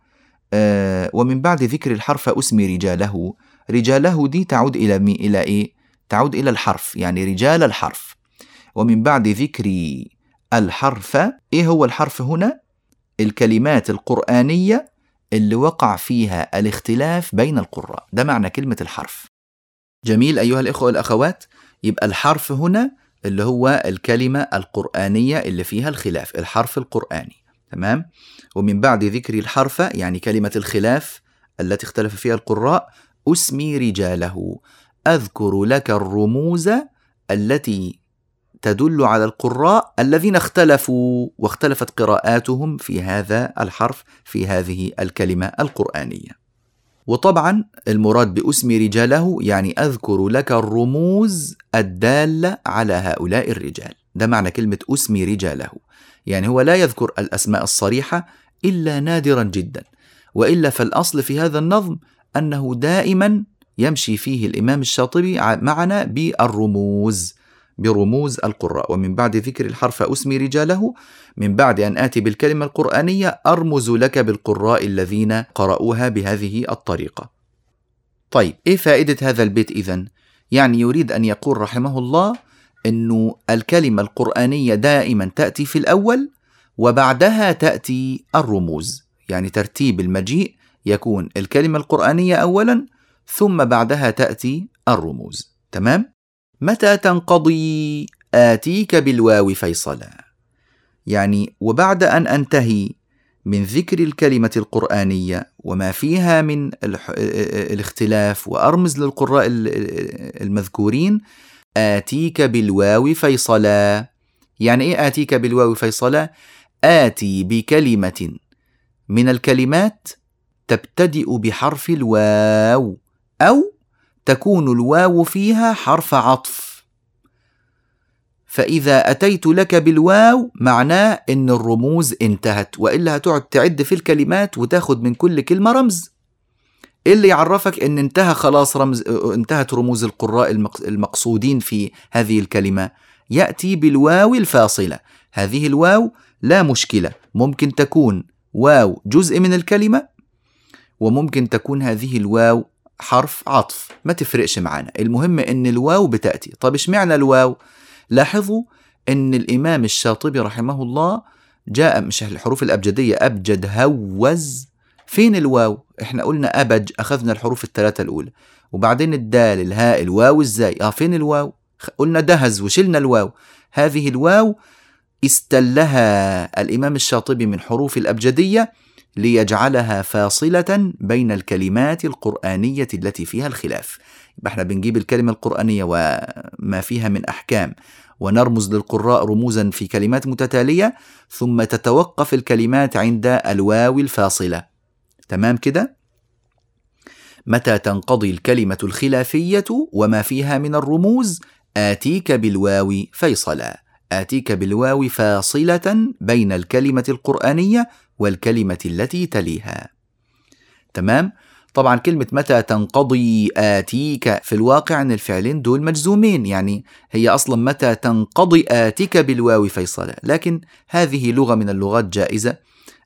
آه ومن بعد ذكر الحرف أسمي رجاله. رجاله دي تعود إلى مي إلى إيه؟ تعود إلى الحرف يعني رجال الحرف. ومن بعد ذكر الحرف إيه هو الحرف هنا؟ الكلمات القرآنية اللي وقع فيها الاختلاف بين القراء. ده معنى كلمة الحرف. جميل أيها الإخوة والأخوات يبقى الحرف هنا اللي هو الكلمة القرآنية اللي فيها الخلاف الحرف القرآني. تمام ومن بعد ذكر الحرف يعني كلمة الخلاف التي اختلف فيها القراء أسمي رجاله أذكر لك الرموز التي تدل على القراء الذين اختلفوا واختلفت قراءاتهم في هذا الحرف في هذه الكلمة القرآنية. وطبعا المراد باسم رجاله يعني أذكر لك الرموز الدالة على هؤلاء الرجال. ده معنى كلمة اسم رجاله. يعني هو لا يذكر الأسماء الصريحة إلا نادرا جدا. وإلا فالأصل في هذا النظم أنه دائما يمشي فيه الإمام الشاطبي معنا بالرموز برموز القراء ومن بعد ذكر الحرف أسمي رجاله من بعد أن آتي بالكلمة القرآنية أرمز لك بالقراء الذين قرأوها بهذه الطريقة طيب إيه فائدة هذا البيت إذن؟ يعني يريد أن يقول رحمه الله أنه الكلمة القرآنية دائما تأتي في الأول وبعدها تأتي الرموز. يعني ترتيب المجيء يكون الكلمة القرآنية أولا ثم بعدها تأتي الرموز. تمام؟ متى تنقضي آتيك بالواو فيصلا؟ يعني وبعد أن أنتهي من ذكر الكلمة القرآنية وما فيها من الاختلاف وأرمز للقراء المذكورين آتيك بالواو فيصلا. يعني إيه آتيك بالواو فيصلا؟ آتي بكلمة. من الكلمات تبتدئ بحرف الواو أو تكون الواو فيها حرف عطف. فإذا أتيت لك بالواو معناه إن الرموز انتهت وإلا هتقعد تعد في الكلمات وتاخد من كل كلمة رمز. إيه اللي يعرفك إن انتهى خلاص رمز انتهت رموز القراء المقصودين في هذه الكلمة. يأتي بالواو الفاصلة. هذه الواو لا مشكلة. ممكن تكون واو جزء من الكلمة وممكن تكون هذه الواو حرف عطف. ما تفرقش معانا. المهم إن الواو بتأتي. طب إشمعنى الواو؟ لاحظوا إن الإمام الشاطبي رحمه الله جاء مش الحروف الأبجدية أبجد هوز. فين الواو؟ إحنا قلنا ابج أخذنا الحروف الثلاثة الأولى. وبعدين الدال الهاء الواو إزاي آه فين الواو؟ قلنا دهز وشلنا الواو. هذه الواو استلها الإمام الشاطبي من حروف الأبجدية ليجعلها فاصلة بين الكلمات القرآنية التي فيها الخلاف. يبقى إحنا بنجيب الكلمة القرآنية وما فيها من أحكام ونرمز للقراء رموزا في كلمات متتالية ثم تتوقف الكلمات عند الواو الفاصلة. تمام كده؟ متى تنقضي الكلمة الخلافية وما فيها من الرموز آتيك بالواو فيصلا آتيك بالواو فاصلة بين الكلمة القرآنية والكلمة التي تليها. تمام؟ طبعا كلمة متى تنقضي آتيك في الواقع أن الفعلين دول مجزومين يعني هي أصلا متى تنقضي آتيك بالواو فيصلة لكن هذه لغة من اللغات جائزة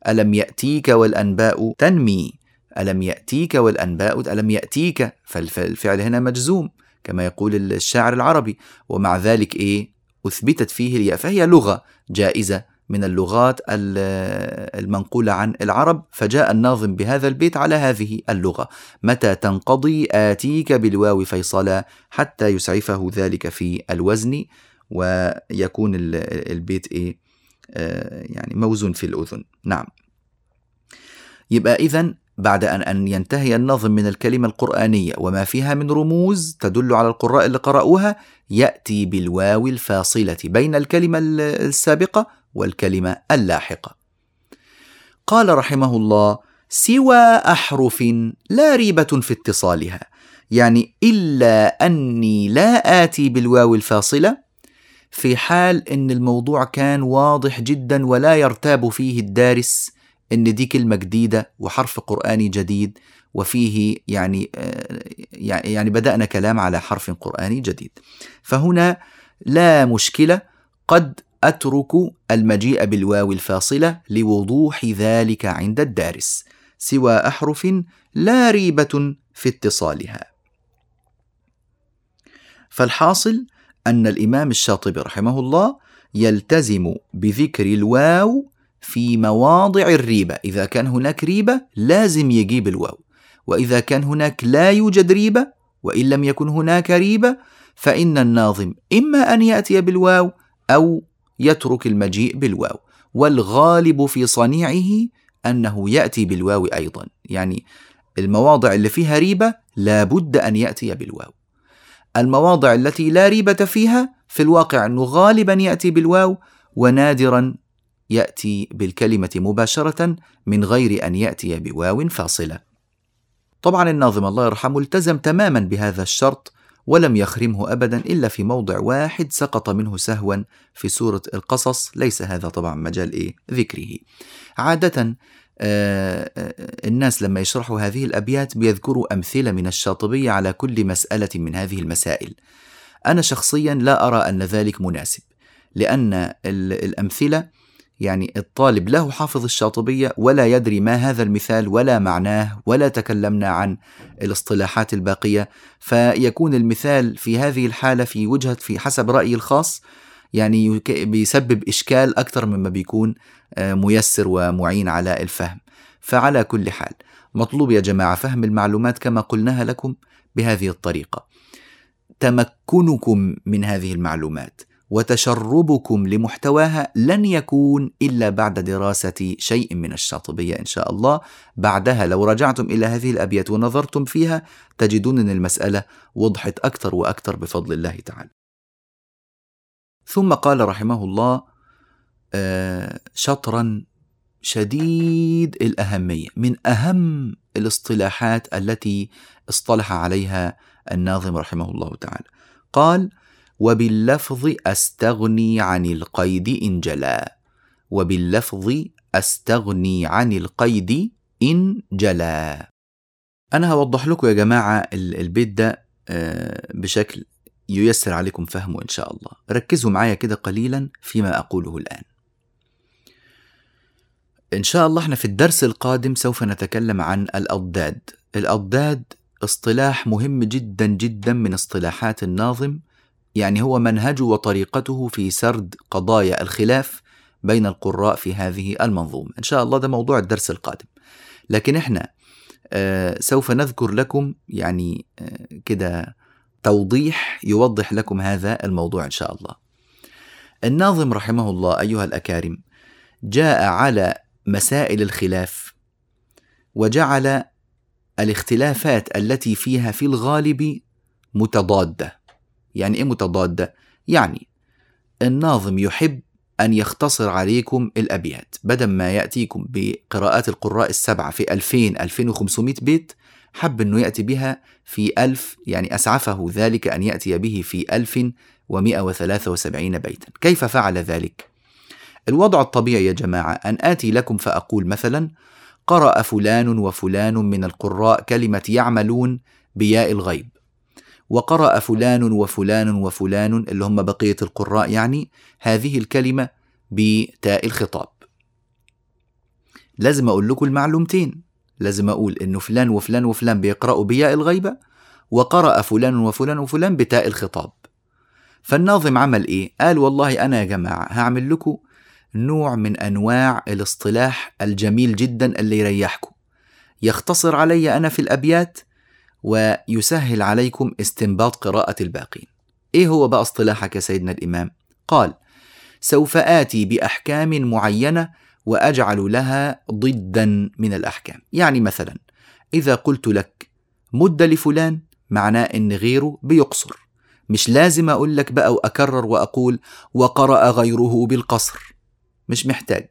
ألم يأتيك والأنباء تنمي؟ ألم يأتيك والأنباء ألم يأتيك؟ فالفعل هنا مجزوم كما يقول الشاعر العربي ومع ذلك إيه؟ أثبتت فيه الياء فهي لغة جائزة من اللغات المنقولة عن العرب فجاء الناظم بهذا البيت على هذه اللغة. متى تنقضي؟ آتيك بالواو فيصلا حتى يسعفه ذلك في الوزن ويكون البيت إيه؟ يعني موزون في الأذن. نعم. يبقى إذا بعد أن أن ينتهي النظم من الكلمة القرآنية وما فيها من رموز تدل على القراء اللي قرأوها يأتي بالواو الفاصلة بين الكلمة السابقة والكلمة اللاحقة. قال رحمه الله: سوى أحرف لا ريبة في اتصالها، يعني إلا أني لا آتي بالواو الفاصلة في حال أن الموضوع كان واضح جدا ولا يرتاب فيه الدارس إن دي كلمة جديدة وحرف قرآني جديد وفيه يعني آه، يعني بدأنا كلام على حرف قرآني جديد. فهنا لا مشكلة قد أترك المجيء بالواو الفاصلة لوضوح ذلك عند الدارس سوى أحرف لا ريبة في اتصالها. فالحاصل أن الإمام الشاطبي رحمه الله يلتزم بذكر الواو في مواضع الريبة. إذا كان هناك ريبة لازم يجيب الواو. وإذا كان هناك لا يوجد ريبة وإن لم يكن هناك ريبة فإن الناظم إما أن يأتي بالواو أو يترك المجيء بالواو. والغالب في صنيعه أنه يأتي بالواو أيضا. يعني المواضع اللي فيها ريبة لابد أن يأتي بالواو. المواضع التي لا ريبة فيها في الواقع أنه غالبا يأتي بالواو ونادرا يأتي بالكلمة مباشرة من غير أن يأتي بواو فاصلة. طبعا الناظم الله يرحمه التزم تماما بهذا الشرط ولم يخرمه ابدا إلا في موضع واحد سقط منه سهوا في سورة القصص ليس هذا طبعا مجال إيه؟ ذكره. آه، الناس لما يشرحوا هذه الأبيات بيذكروا أمثلة من الشاطبية على كل مسألة من هذه المسائل. أنا شخصيا لا أرى أن ذلك مناسب لأن الأمثلة يعني الطالب له حافظ الشاطبية ولا يدري ما هذا المثال ولا معناه ولا تكلمنا عن الاصطلاحات الباقية فيكون المثال في هذه الحالة في وجهة في حسب رأيي الخاص يعني بيسبب إشكال أكثر مما بيكون آه، ميسر ومعين على الفهم. فعلى كل حال مطلوب يا جماعة فهم المعلومات كما قلناها لكم بهذه الطريقة. تمكنكم من هذه المعلومات وتشربكم لمحتواها لن يكون إلا بعد دراسة شيء من الشاطبية إن شاء الله. بعدها لو رجعتم إلى هذه الأبيات ونظرتم فيها تجدون ان المسألة وضحت أكثر وأكثر بفضل الله تعالى. ثم قال رحمه الله آه، شطرا شديد الأهمية من أهم الاصطلاحات التي اصطلح عليها الناظم رحمه الله تعالى. قال وباللفظ أستغني عن القيد إن جلا وباللفظ أستغني عن القيد إن جلا. أنا هوضح لكم يا جماعة البيت ده آه، بشكل ييسر عليكم فهمه إن شاء الله. ركزوا معايا كده قليلا فيما أقوله الآن. إن شاء الله إحنا في الدرس القادم سوف نتكلم عن الأضداد. الأضداد اصطلاح مهم جدا جدا من اصطلاحات الناظم. يعني هو منهجه وطريقته في سرد قضايا الخلاف بين القراء في هذه المنظومة. إن شاء الله ده موضوع الدرس القادم. لكن إحنا آه سوف نذكر لكم يعني آه كده توضيح يوضح لكم هذا الموضوع إن شاء الله. الناظم رحمه الله أيها الأكارم جاء على مسائل الخلاف وجعل الاختلافات التي فيها في الغالب متضادة. يعني إيه متضادة؟ يعني الناظم يحب أن يختصر عليكم الأبيات. بدل ما يأتيكم بقراءات القراء السبعة في 2000 2500 بيت حب أنه يأتي بها في ألف يعني أسعفه ذلك أن يأتي به في 1173 بيتا. كيف فعل ذلك؟ الوضع الطبيعي يا جماعة أن آتي لكم فأقول مثلا قرأ فلان وفلان من القراء كلمة يعملون بياء الغيب. وقرأ فلان وفلان وفلان اللي هم بقية القراء يعني هذه الكلمة بتاء الخطاب. لازم أقول لكم المعلومتين. لازم أقول إنه فلان وفلان وفلان بيقرأوا بياء الغيبة وقرأ فلان وفلان وفلان بتاء الخطاب فالناظم عمل إيه؟ قال والله أنا يا جماعة هعمل لكم نوع من أنواع الاصطلاح الجميل جدا اللي يريحكم يختصر علي أنا في الأبيات ويسهل عليكم استنباط قراءة الباقين إيه هو بقى اصطلاحك يا سيدنا الإمام؟ قال سوف آتي بأحكام معينة وأجعل لها ضدا من الأحكام. يعني مثلا إذا قلت لك مد لفلان معناه إن غيره بيقصر. مش لازم أقول لك بقى وأكرر وأقول وقرأ غيره بالقصر. مش محتاج.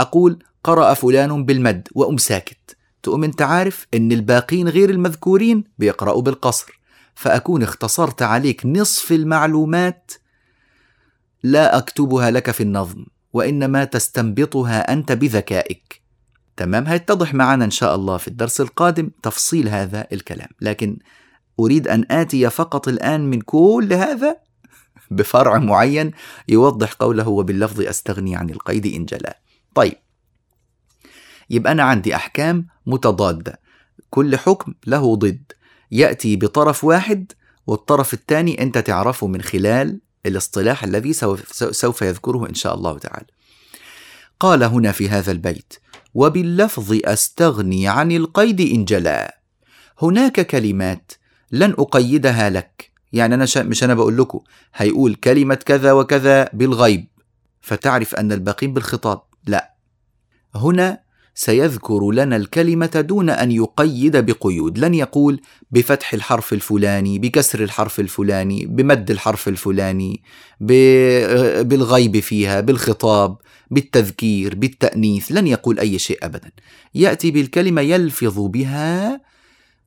أقول قرأ فلان بالمد وأم ساكت. تقوم أنت عارف إن الباقين غير المذكورين بيقرأوا بالقصر. فأكون اختصرت عليك نصف المعلومات لا أكتبها لك في النظم. وإنما تستنبطها أنت بذكائك. تمام؟ هيتضح معنا إن شاء الله في الدرس القادم تفصيل هذا الكلام. لكن أريد أن آتي فقط الآن من كل هذا بفرع معين يوضح قوله وباللفظ أستغني عن القيد إن جلا. طيب. يبقى أنا عندي أحكام متضادة كل حكم له ضد. يأتي بطرف واحد والطرف الثاني أنت تعرفه من خلال الاصطلاح الذي سوف يذكره إن شاء الله تعالى. قال هنا في هذا البيت وباللفظ أستغني عن القيد إن جلا. هناك كلمات لن أقيدها لك. يعني أنا مش أنا بقول لكم. هيقول كلمة كذا وكذا بالغيب. فتعرف أن الباقين بالخطاب. لا. هنا سيذكر لنا الكلمة دون أن يقيد بقيود. لن يقول بفتح الحرف الفلاني بكسر الحرف الفلاني بمد الحرف الفلاني بالغيب فيها بالخطاب بالتذكير بالتأنيث. لن يقول أي شيء أبدا. يأتي بالكلمة يلفظ بها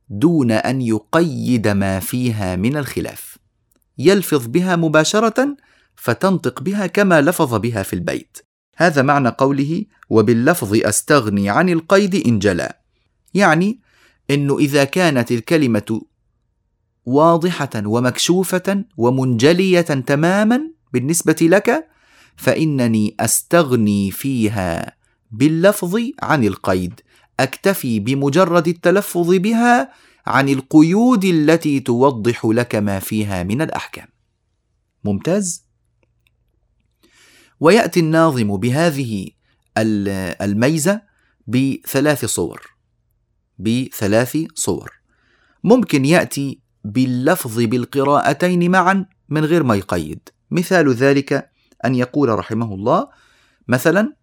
دون أن يقيد ما فيها من الخلاف. يلفظ بها مباشرة فتنطق بها كما لفظ بها في البيت. هذا معنى قوله وباللفظ أستغني عن القيد إن جلا. يعني انه إذا كانت الكلمة واضحة ومكشوفة ومنجلية تماما بالنسبة لك فإنني أستغني فيها باللفظ عن القيد. أكتفي بمجرد التلفظ بها عن القيود التي توضح لك ما فيها من الأحكام. ممتاز؟ ويأتي الناظم بهذه الميزة بثلاث صور بثلاث صور. ممكن يأتي باللفظ بالقراءتين معا من غير ما يقيد. مثال ذلك أن يقول رحمه الله مثلا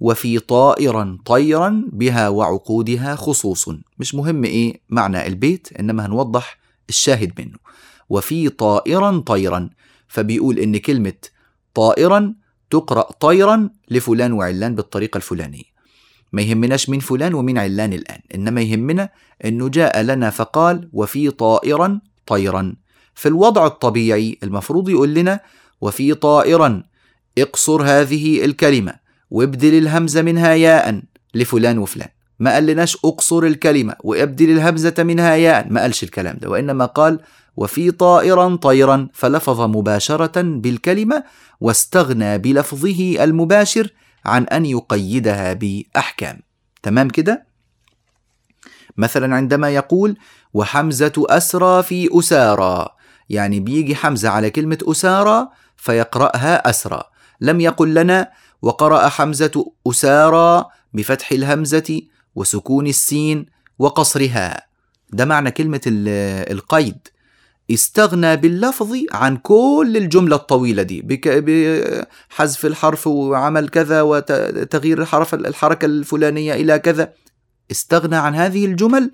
وفي طائرا طيرا بها وعقودها خصوص. مش مهم إيه معنى البيت إنما هنوضح الشاهد منه. وفي طائرا طيرا. فبيقول إن كلمة طائرا تقرأ طيرا لفلان وعلان بالطريقة الفلانية. ما يهمناش من فلان ومن علان الآن إنما يهمنا أنه جاء لنا فقال وفي طائرا طيرا. في الوضع الطبيعي المفروض يقول لنا وفي طائرا اقصر هذه الكلمة وابدل الهمزة منها ياء لفلان وفلان. ما قال لناش اقصر الكلمة وابدل الهمزة منها ياء ما قالش الكلام ده وإنما قال وفي طائرا طيرا فلفظ مباشرة بالكلمة واستغنى بلفظه المباشر عن أن يقيدها بأحكام تمام كده؟ مثلا عندما يقول وحمزة أسرى في أسارى يعني بيجي حمزة على كلمة أسارى فيقرأها أسرى لم يقل لنا وقرأ حمزة أسارى بفتح الهمزة وسكون السين وقصرها. ده معنى كلمة القيد. استغنى باللفظ عن كل الجملة الطويلة دي. بحذف الحرف وعمل كذا وتغيير الحرف الحركة الفلانية إلى كذا. استغنى عن هذه الجمل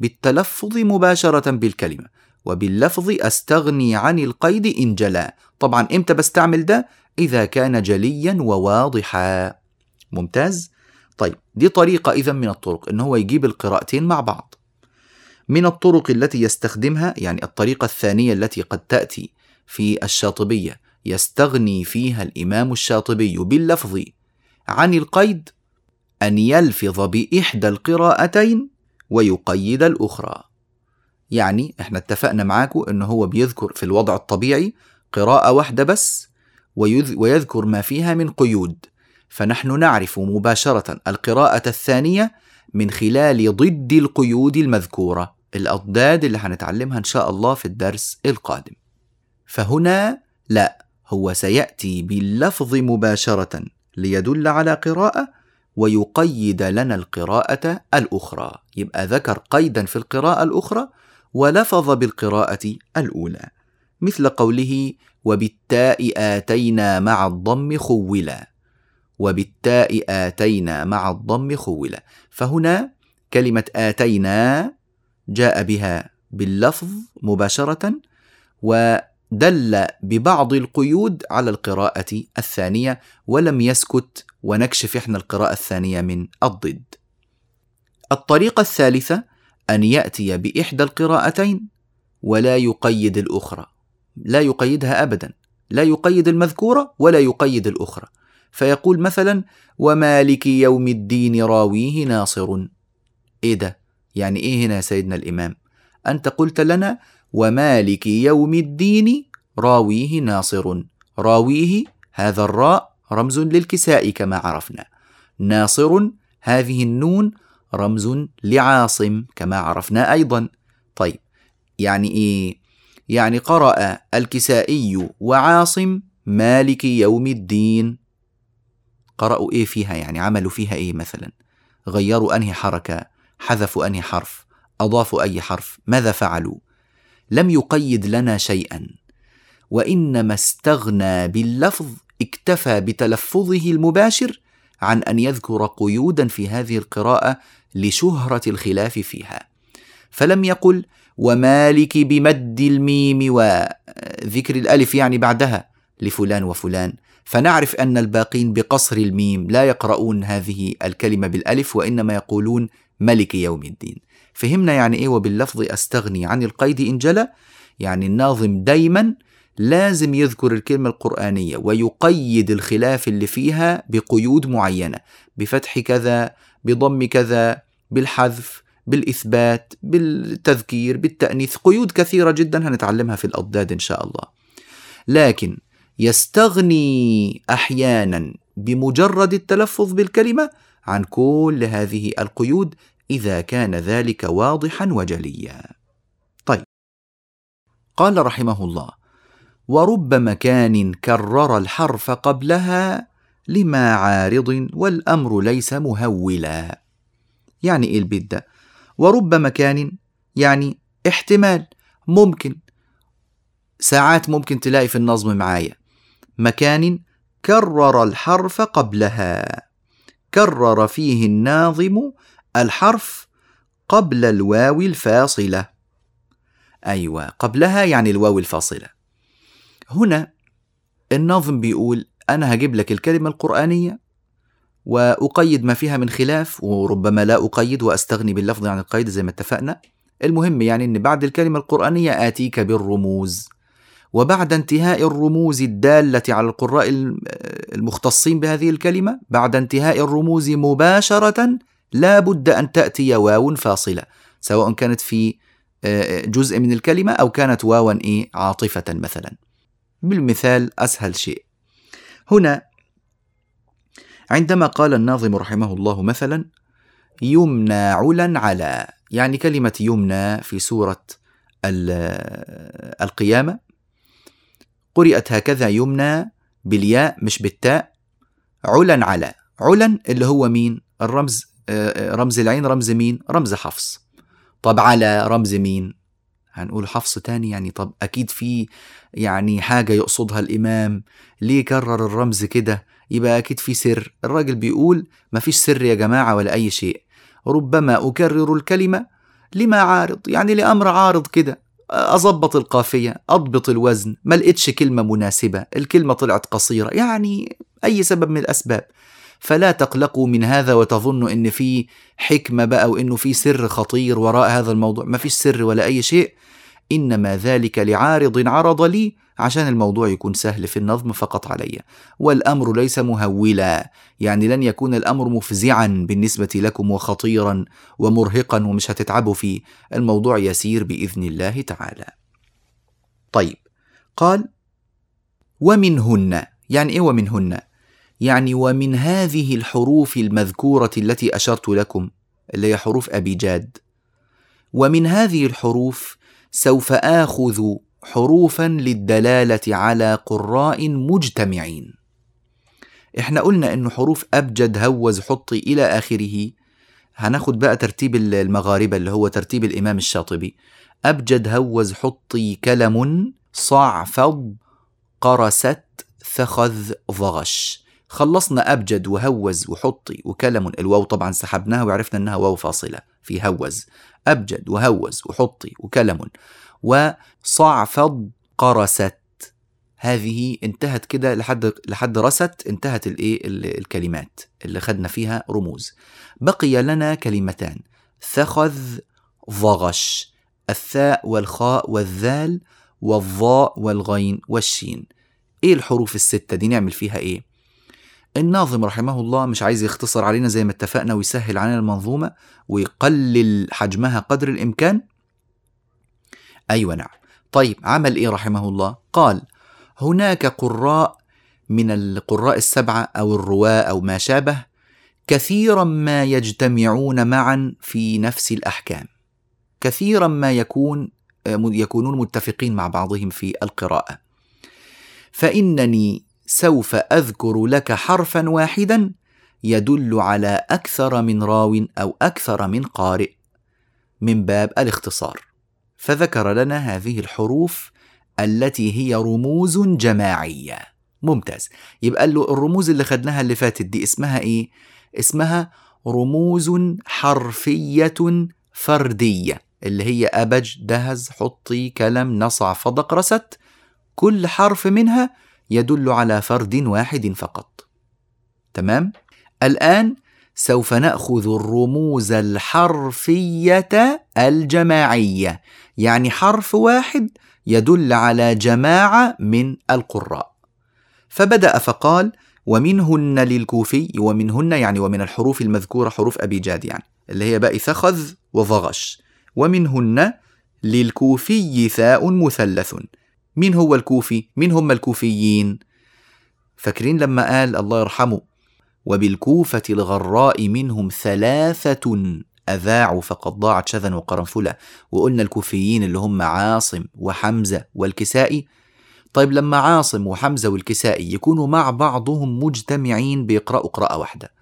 بالتلفظ مباشرة بالكلمة. وباللفظ أستغني عن القيد إن جلا. طبعا إمتى بستعمل ده؟ إذا كان جليا وواضحا. ممتاز؟ دي طريقة إذا من الطرق إن هو يجيب القراءتين مع بعض. من الطرق التي يستخدمها يعني الطريقة الثانية التي قد تأتي في الشاطبية يستغني فيها الإمام الشاطبي باللفظ عن القيد أن يلفظ بإحدى القراءتين ويقيد الأخرى. يعني إحنا اتفقنا معاكم إن هو بيذكر في الوضع الطبيعي قراءة واحدة بس ويذكر ما فيها من قيود. فنحن نعرف مباشرة القراءة الثانية من خلال ضد القيود المذكورة الأضداد اللي هنتعلمها إن شاء الله في الدرس القادم. فهنا لا هو سيأتي باللفظ مباشرة ليدل على قراءة ويقيد لنا القراءة الأخرى. يبقى ذكر قيدا في القراءة الأخرى ولفظ بالقراءة الأولى. مثل قوله وبالتاء آتينا مع الضم خولا وبالتاء آتينا مع الضم خولا. فهنا كلمة آتينا جاء بها باللفظ مباشرة ودل ببعض القيود على القراءة الثانية ولم يسكت ونكشف إحنا القراءة الثانية من الضد. الطريقة الثالثة أن يأتي بإحدى القراءتين ولا يقيد الأخرى، لا يقيدها أبدا، لا يقيد المذكورة ولا يقيد الأخرى، فيقول مثلا: ومالك يوم الدين راويه ناصر. إيه ده؟ يعني إيه هنا يا سيدنا الإمام؟ أنت قلت لنا: ومالك يوم الدين راويه ناصر. راويه هذا الراء رمز للكساء كما عرفنا. ناصر هذه النون رمز لعاصم كما عرفنا أيضا. طيب يعني إيه؟ يعني قرأ الكسائي وعاصم مالك يوم الدين قرأوا إيه فيها يعني عملوا فيها إيه مثلا؟ غيروا أنهي حركة؟ حذفوا أنهي حرف؟ أضافوا أي حرف؟ ماذا فعلوا؟ لم يقيد لنا شيئا. وإنما استغنى باللفظ اكتفى بتلفظه المباشر عن أن يذكر قيودا في هذه القراءة لشهرة الخلاف فيها. فلم يقل ومالك بمد الميم وذكر الألف يعني بعدها لفلان وفلان. فنعرف أن الباقين بقصر الميم لا يقرؤون هذه الكلمة بالألف وإنما يقولون ملك يوم الدين. فهمنا يعني إيه؟ وباللفظ أستغني عن القيد إن جلى يعني الناظم دايما لازم يذكر الكلمة القرآنية ويقيد الخلاف اللي فيها بقيود معينة بفتح كذا بضم كذا بالحذف بالإثبات بالتذكير بالتأنيث قيود كثيرة جدا هنتعلمها في الأضداد إن شاء الله. لكن يستغني أحيانا بمجرد التلفظ بالكلمة عن كل هذه القيود إذا كان ذلك واضحا وجليا. طيب. قال رحمه الله ورب مكان كرر الحرف قبلها لما عارض والأمر ليس مهولا يعني إيه البيت ده؟ ورب مكان يعني احتمال ممكن. ساعات ممكن تلاقي في النظم معايا. مكان كرر الحرف قبلها. كرر فيه الناظم الحرف قبل الواو الفاصلة. أيوه قبلها يعني الواو الفاصلة. هنا الناظم بيقول أنا هجيب لك الكلمة القرآنية وأقيد ما فيها من خلاف وربما لا أقيد وأستغني باللفظ عن القيد زي ما اتفقنا. المهم يعني إن بعد الكلمة القرآنية آتيك بالرموز. وبعد انتهاء الرموز الدالة على القراء المختصين بهذه الكلمة بعد انتهاء الرموز مباشرة لا بد أن تأتي واو فاصلة سواء كانت في جزء من الكلمة أو كانت واوا إيه عاطفة مثلا. بالمثال أسهل شيء. هنا عندما قال الناظم رحمه الله مثلا يمنى علا على يعني كلمة يمنى في سورة القيامة قرئت هكذا يمنى بالياء مش بالتاء علا على علا اللي هو مين؟ الرمز آه، رمز العين رمز مين؟ رمز حفص. طب على رمز مين؟ هنقول حفص تاني يعني طب أكيد في يعني حاجة يقصدها الإمام. ليه كرر الرمز كده؟ يبقى أكيد في سر. الراجل بيقول ما فيش سر يا جماعة ولا أي شيء. ربما أكرر الكلمة لما عارض يعني لأمر عارض كده. أضبط القافية أضبط الوزن ما لقيتش كلمة مناسبة الكلمة طلعت قصيرة يعني أي سبب من الأسباب. فلا تقلقوا من هذا وتظنوا إن في حكمة بقى وانه في سر خطير وراء هذا الموضوع ما فيش سر ولا أي شيء. إنما ذلك لعارض عرض لي عشان الموضوع يكون سهل في النظم فقط علي. والأمر ليس مهولا يعني لن يكون الأمر مفزعا بالنسبة لكم وخطيرا ومرهقا ومش هتتعبوا فيه. الموضوع يسير بإذن الله تعالى. طيب قال ومنهن. يعني إيه ومنهن؟ يعني ومن هذه الحروف المذكورة التي أشرت لكم اللي هي حروف أبي جاد. ومن هذه الحروف سوف آخذ حروفا للدلالة على قراء مجتمعين. إحنا قلنا إنه حروف أبجد هوز حطي إلى آخره. هناخد بقى ترتيب المغاربة اللي هو ترتيب الإمام الشاطبي. أبجد هوز حطي كلمن صعفض قرست ثخذ ظغش. خلصنا أبجد وهوز وحطي وكلم. الواو طبعا سحبناها وعرفنا أنها واو فاصلة في هوز. أبجد وهوز وحطي وكلم. وصعفض قرست هذه انتهت كده لحد لحد رست انتهت الايه الكلمات اللي خدنا فيها رموز. بقي لنا كلمتان. ثخذ ضغش الثاء والخاء والذال والظاء والغين والشين. إيه الحروف الستة دي؟ نعمل فيها إيه؟ الناظم رحمه الله مش عايز يختصر علينا زي ما اتفقنا ويسهل علينا المنظومة ويقلل حجمها قدر الإمكان. أيوة نعم. طيب عمل إيه رحمه الله؟ قال هناك قراء من القراء السبعة أو الرواة أو ما شابه كثيرا ما يجتمعون معا في نفس الأحكام. كثيرا ما يكون يكونون متفقين مع بعضهم في القراءة. فإنني سوف أذكر لك حرفا واحدا يدل على أكثر من راو أو أكثر من قارئ من باب الاختصار. فذكر لنا هذه الحروف التي هي رموز جماعية. ممتاز. يبقى له الرموز اللي خدناها اللي فاتت دي اسمها إيه؟ اسمها رموز حرفية فردية اللي هي أبج دهز حطي كلم نصع فضق رست. كل حرف منها يدل على فرد واحد فقط. تمام؟ الآن سوف نأخذ الرموز الحرفية الجماعية. يعني حرف واحد يدل على جماعة من القراء. فبدأ فقال ومنهن للكوفي ومنهن يعني ومن الحروف المذكورة حروف أبي جاد يعني اللي هي باء ثخذ وضغش. ومنهن للكوفي ثاء مثلث. مين هو الكوفي؟ مين هم الكوفيين؟ فاكرين لما قال الله يرحمه وبالكوفة الغراء منهم ثلاثة أذاعوا فقد ضاعت شذا وقرنفلة. وقلنا الكوفيين اللي هم عاصم وحمزة والكسائي. طيب لما عاصم وحمزة والكسائي يكونوا مع بعضهم مجتمعين بيقرأوا قراءة واحدة.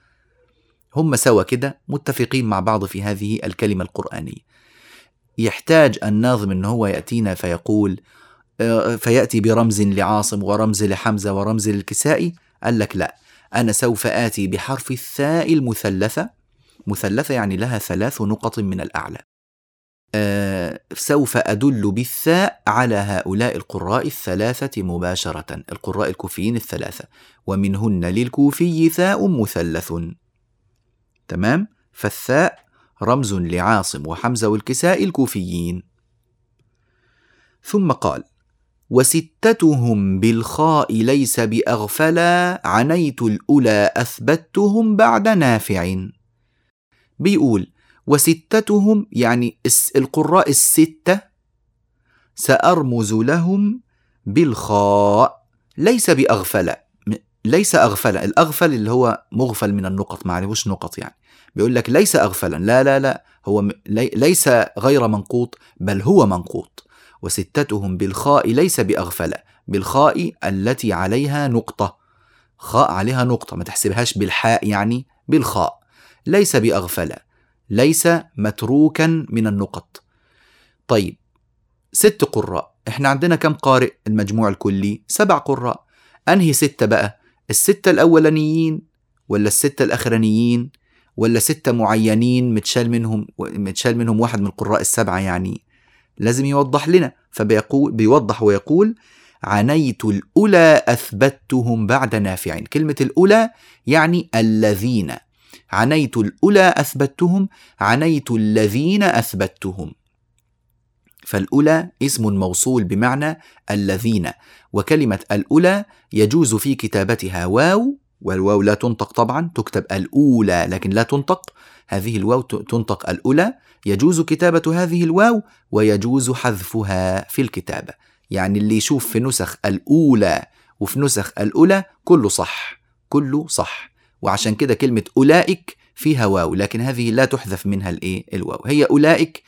هم سوا كده متفقين مع بعض في هذه الكلمة القرآنية. يحتاج الناظم إن هو يأتينا فيقول آه، فيأتي برمز لعاصم ورمز لحمزة ورمز للكسائي. قال لك لا. أنا سوف آتي بحرف الثاء المثلثة. مثلثة يعني لها ثلاث نقط من الأعلى. أه سوف أدل بالثاء على هؤلاء القراء الثلاثة مباشرة القراء الكوفيين الثلاثة. ومنهن للكوفي ثاء مثلث. تمام؟ فالثاء رمز لعاصم وحمزة والكساء الكوفيين. ثم قال وستتهم بالخاء ليس بأغفلا عنيت الأولى أثبتهم بعد نافع. بيقول وستتهم يعني القراء الستة سأرمز لهم بالخاء ليس بأغفلا. ليس أغفلا. الأغفل اللي هو مغفل من النقط ما عليهوش نقط يعني. بيقول لك ليس أغفلا. لا لا لا هو ليس غير منقوط بل هو منقوط. وستتهم بالخاء ليس بأغفلة بالخاء التي عليها نقطة. خاء عليها نقطة ما تحسبهاش بالحاء يعني بالخاء. ليس بأغفلة ليس متروكا من النقط. طيب ست قراء. إحنا عندنا كم قارئ المجموع الكلي؟ سبع قراء. أنهي ستة بقى؟ الستة الأولانيين ولا الستة الأخرانيين ولا ستة معينين متشال منهم متشال منهم واحد من القراء السبعة يعني؟ لازم يوضح لنا. فبيقول بيوضح ويقول عنيت الأولى أثبتهم بعد نافع كلمة الأولى يعني الذين. عنيت الأولى أثبتهم عنيت الذين أثبتهم. فالأولى اسم موصول بمعنى الذين. وكلمة الأولى يجوز في كتابتها واو والواو لا تنطق طبعا تكتب الأولى لكن لا تنطق. هذه الواو تنطق الأولى يجوز كتابة هذه الواو ويجوز حذفها في الكتابة يعني اللي يشوف في نسخ الأولى وفي نسخ الأولى كله صح كله صح. وعشان كده كلمة أولئك فيها واو لكن هذه لا تحذف منها الإيه؟ الواو. هي أولئك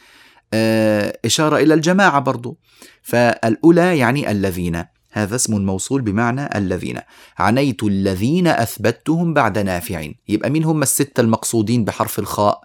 آه، إشارة إلى الجماعة برضو. فالأولى يعني الذين. هذا اسم موصول بمعنى الذين. عنيت الذين أثبتهم بعد نافع يبقى مين هم الستة المقصودين بحرف الخاء؟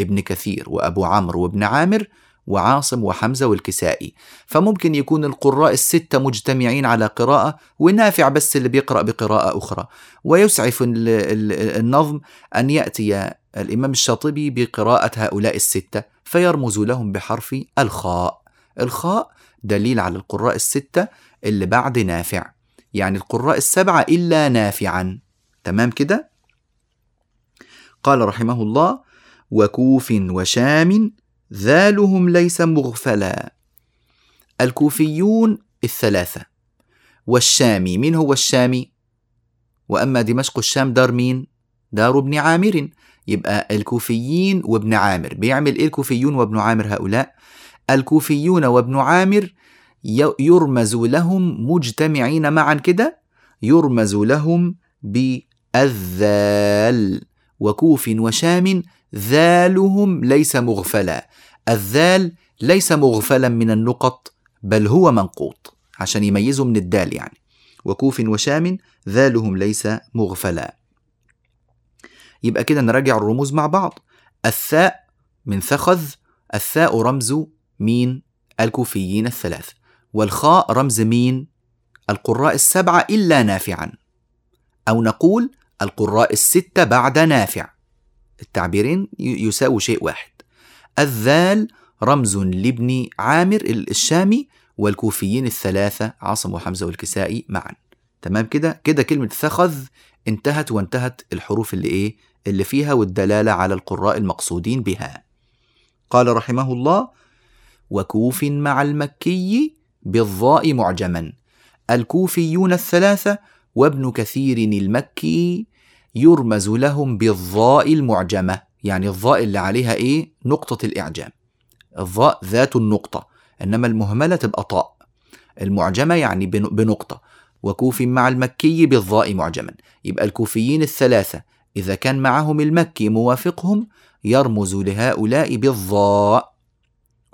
ابن كثير وأبو عمرو وابن عامر وعاصم وحمزة والكسائي. فممكن يكون القراء الستة مجتمعين على قراءة ونافع بس اللي بيقرأ بقراءة أخرى. ويسعف النظم أن يأتي الإمام الشاطبي بقراءة هؤلاء الستة فيرمز لهم بحرف الخاء. الخاء دليل على القراء الستة اللي بعد نافع. يعني القراء السبعة إلا نافعا. تمام كده؟ قال رحمه الله وكوف وشام ذالهم ليس مغفلا. الكوفيون الثلاثة. والشامي من هو الشامي؟ وأما دمشق الشام دار مين؟ دار ابن عامر. يبقى الكوفيين وابن عامر. بيعمل إيه الكوفيون وابن عامر هؤلاء؟ الكوفيون وابن عامر يرمز لهم مجتمعين معا كده يرمز لهم بالذال وكوف وشام ذالهم ليس مغفلا. الذال ليس مغفلا من النقط بل هو منقوط عشان يميزه من الدال يعني. وكوف وشام ذالهم ليس مغفلا. يبقى كده نراجع الرموز مع بعض. الثاء من ثخذ الثاء رمز مين الكوفيين الثلاث. والخاء رمز مين القراء السبعة إلا نافعا. أو نقول القراء الستة بعد نافع. التعبيرين يساوي شيء واحد. الذال رمز لابن عامر الشامي والكوفيين الثلاثة عاصم وحمزة والكسائي معا. تمام كده؟ كده كلمة ثخذ انتهت وانتهت الحروف اللي إيه؟ اللي فيها والدلالة على القراء المقصودين بها. قال رحمه الله وكوف مع المكي بالضاء معجما. الكوفيون الثلاثة وابن كثير المكي يرمز لهم بالضاء المعجمة يعني الضاء اللي عليها إيه؟ نقطة الإعجام. الضاء ذات النقطة إنما المهملة تبقى طاء. المعجمة يعني بنقطة. وكوف مع المكي بالضاء معجما. يبقى الكوفيين الثلاثة إذا كان معهم المكي موافقهم يرمز لهؤلاء بالضاء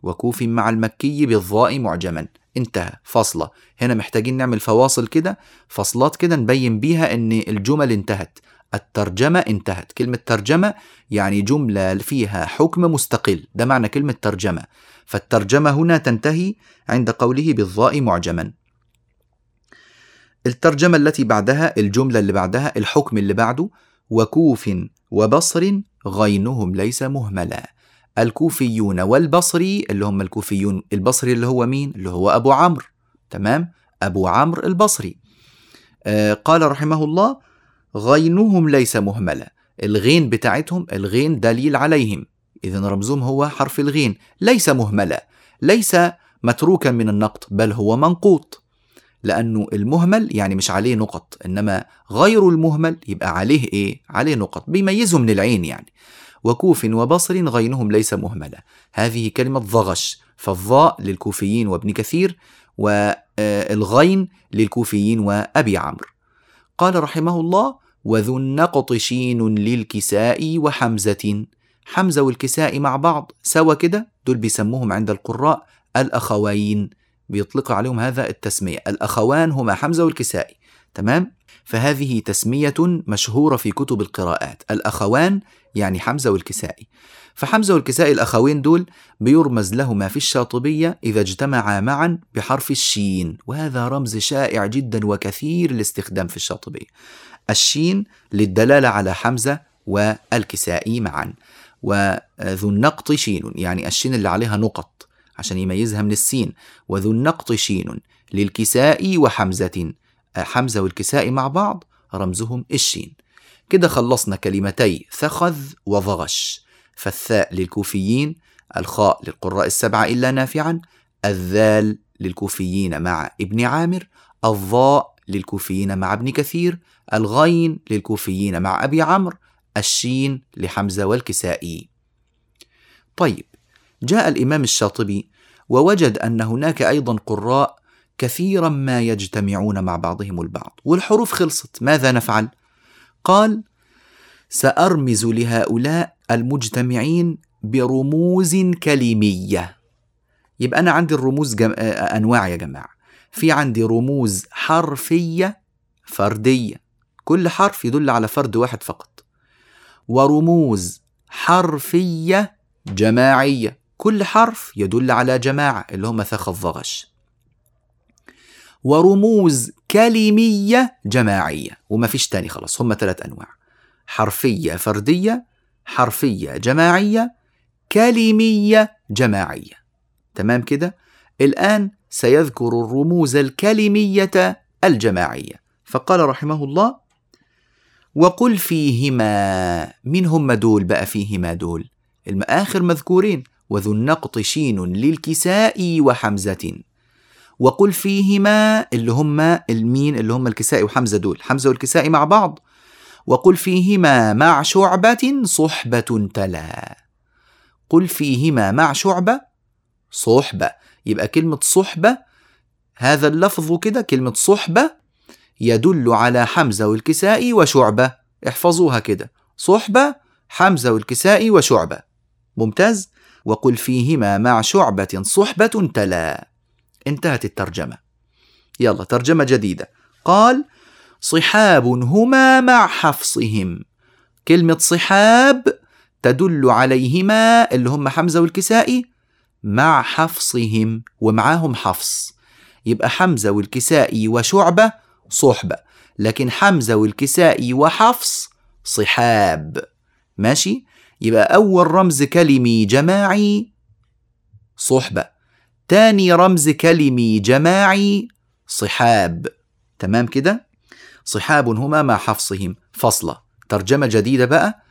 وكوف مع المكي بالضاء معجما. انتهى فاصلة. هنا محتاجين نعمل فواصل كده فصلات كده نبين بيها إن الجمل انتهت الترجمة انتهت. كلمة ترجمة يعني جملة فيها حكم مستقل ده معنى كلمة ترجمة. فالترجمة هنا تنتهي عند قوله بالضاء معجما. الترجمة التي بعدها الجملة اللي بعدها الحكم اللي بعده وكوف وبصر غينهم ليس مهملا. الكوفيون والبصري اللي هم الكوفيون البصري اللي هو مين؟ اللي هو أبو عمرو. تمام؟ أبو عمرو البصري. آه قال رحمه الله غينهم ليس مهملا. الغين بتاعتهم الغين دليل عليهم. إذا رمزهم هو حرف الغين. ليس مهملا. ليس متروكا من النقط بل هو منقوط. لأنه المهمل يعني مش عليه نقط إنما غير المهمل يبقى عليه إيه؟ عليه نقط بيميزه من العين يعني. وكوف وبصر غينهم ليس مهملا. هذه كلمة ضغش فالضاء للكوفيين وابن كثير والغين للكوفيين وأبي عمرو. قال رحمه الله وذو النقط شين للكساء وحمزة. حمزة والكساء مع بعض سوا كده دول بيسموهم عند القراء الأخوين. بيطلق عليهم هذا التسمية. الأخوان هما حمزة والكسائي تمام؟ فهذه تسمية مشهورة في كتب القراءات الأخوان يعني حمزة والكسائي. فحمزة والكسائي الأخوين دول بيرمز لهما في الشاطبية إذا اجتمعا معا بحرف الشين وهذا رمز شائع جدا وكثير الاستخدام في الشاطبية. الشين للدلالة على حمزة والكسائي معا وذو النقط شين يعني الشين اللي عليها نقط عشان يميزها من السين. وذو النقط شين للكساء وحمزة. حمزة والكساء مع بعض رمزهم الشين. كده خلصنا كلمتي ثخذ وضغش فالثاء للكوفيين الخاء للقراء السبعة إلا نافعا الذال للكوفيين مع ابن عامر الضاء للكوفيين مع ابن كثير الغين للكوفيين مع أبي عمرو الشين لحمزة والكسائي. طيب جاء الإمام الشاطبي ووجد أن هناك أيضا قراء كثيرا ما يجتمعون مع بعضهم البعض. والحروف خلصت. ماذا نفعل؟ قال سأرمز لهؤلاء المجتمعين برموز كلميه يبقى أنا عندي الرموز جم... أنواع يا جماعة. في عندي رموز حرفية فردية. كل حرف يدل على فرد واحد فقط. ورموز حرفية جماعية. كل حرف يدل على جماعة اللي هم ثخ الضغش ورموز كلمية جماعية. وما فيش تاني خلاص هم ثلاث أنواع. حرفية فردية حرفية جماعية كلمية جماعية. تمام كده؟ الآن سيذكر الرموز الكلمية الجماعية. فقال رحمه الله وقل فيهما من هم دول بقى فيهما دول؟ آخر مذكورين وذو النقط شين للكساء وحمزة. وقل فيهما اللي هم المين اللي هم الكساء وحمزة دول حمزة والكساء مع بعض. وقل فيهما مع شعبة صحبة تلا. قل فيهما مع شعبة صحبة. يبقى كلمة صحبة هذا اللفظ كده كلمة صحبة يدل على حمزة والكساء وشعبة. احفظوها كده. صحبة حمزة والكساء وشعبة. ممتاز؟ وقل فيهما مع شعبة صحبة تلا. انتهت الترجمة. يلا ترجمة جديدة. قال صحاب هما مع حفصهم. كلمة صحاب تدل عليهما اللي هم حمزة والكسائي مع حفصهم ومعاهم حفص. يبقى حمزة والكسائي وشعبة صحبة لكن حمزة والكسائي وحفص صحاب. ماشي؟ يبقى أول رمز كلمي جماعي صحبة. تاني رمز كلمي جماعي صحاب. تمام كده؟ صحاب هما مع حفصهم. فصلة. ترجمة جديدة بقى.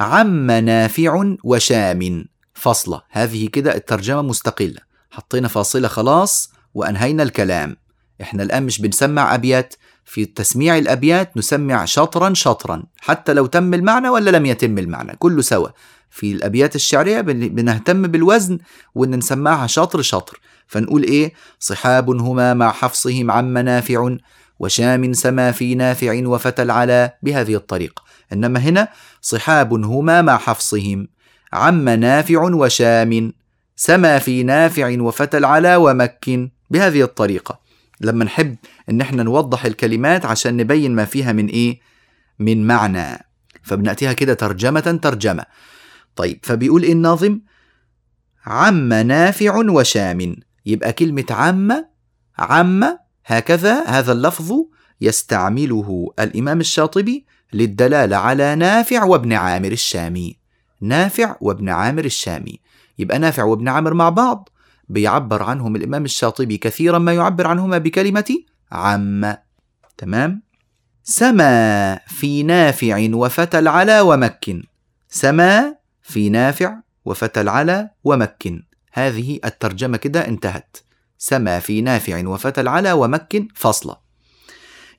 عم نافع وشام. فصلة. هذه كده الترجمة مستقلة. حطينا فاصلة خلاص وأنهينا الكلام. إحنا الآن مش بنسمع أبيات. في تسميع الأبيات نسمع شطرا شطرا. حتى لو تم المعنى ولا لم يتم المعنى. كله سوا. في الأبيات الشعرية بنهتم بالوزن وإن نسمعها شطر شطر. فنقول إيه؟ صحاب هما مع حفصهم عم نافع وشام سما في نافع وفتى العلا بهذه الطريقة. إنما هنا صحاب هما مع حفصهم عم نافع وشام سما في نافع وفتى العلا ومك بهذه الطريقة. لما نحب إن إحنا نوضح الكلمات عشان نبين ما فيها من إيه؟ من معنى. فبنأتيها كده ترجمة ترجمة. طيب فبيقول إيه الناظم؟ عم نافع وشام. يبقى كلمة عم عم هكذا هذا اللفظ يستعمله الإمام الشاطبي للدلالة على نافع وابن عامر الشامي. نافع وابن عامر الشامي. يبقى نافع وابن عامر مع بعض بيعبر عنهم الإمام الشاطبي كثيرا ما يعبر عنهما بكلمة عم. تمام؟ سما في نافع وفتى العلا ومكن. سما في نافع وفتى العلا ومكن. هذه الترجمة كده انتهت. سما في نافع وفتى العلا ومكن فصلة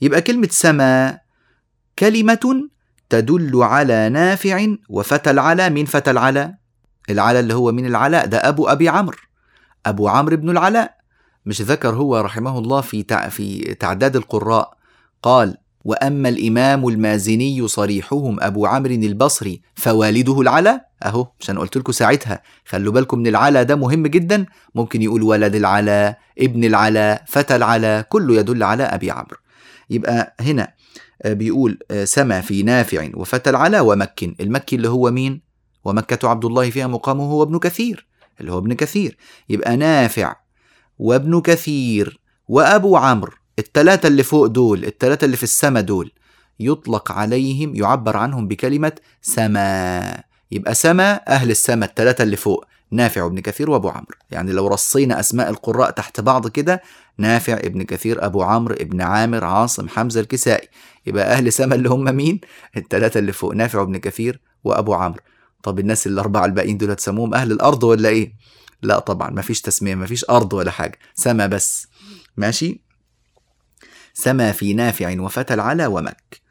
يبقى كلمة سما كلمة تدل على نافع وفتى العلا. من فتى العلا؟ العلا اللي هو من العلاء ده أبو أبي عمرو. أبو عمرو بن العلاء. مش ذكر هو رحمه الله في في تعداد القراء. قال وأما الإمام المازني صريحهم أبو عمرو البصري فوالده العلا. أهو عشان قلت لكم ساعتها خلوا بالكم من العلا ده مهم جدا. ممكن يقول ولد العلا ابن العلا فتى العلا كله يدل على أبي عمرو. يبقى هنا آه، بيقول آه، سما في نافع وفتى العلا ومكن. المكي اللي هو مين؟ ومكة عبد الله فيها مقامه هو ابن كثير اللي هو ابن كثير. يبقى نافع وابن كثير وأبو عمرو. التلاتة اللي فوق دول التلاتة اللي في السما دول يطلق عليهم يعبر عنهم بكلمة سما. يبقى سما أهل السما التلاتة اللي فوق نافع وابن كثير وأبو عمرو. يعني لو رصينا أسماء القراء تحت بعض كده نافع ابن كثير أبو عمرو ابن عامر عاصم حمزة الكسائي. يبقى أهل سما اللي هم مين؟ الثلاثه اللي فوق نافع وابن كثير وأبو عمرو. طب الناس الأربعة الباقيين دول تسموهم أهل الأرض ولا إيه؟ لا طبعا ما فيش تسمية ما فيش أرض ولا حاجة سما بس. ماشي؟ سما في نافع وفتى العلا ومك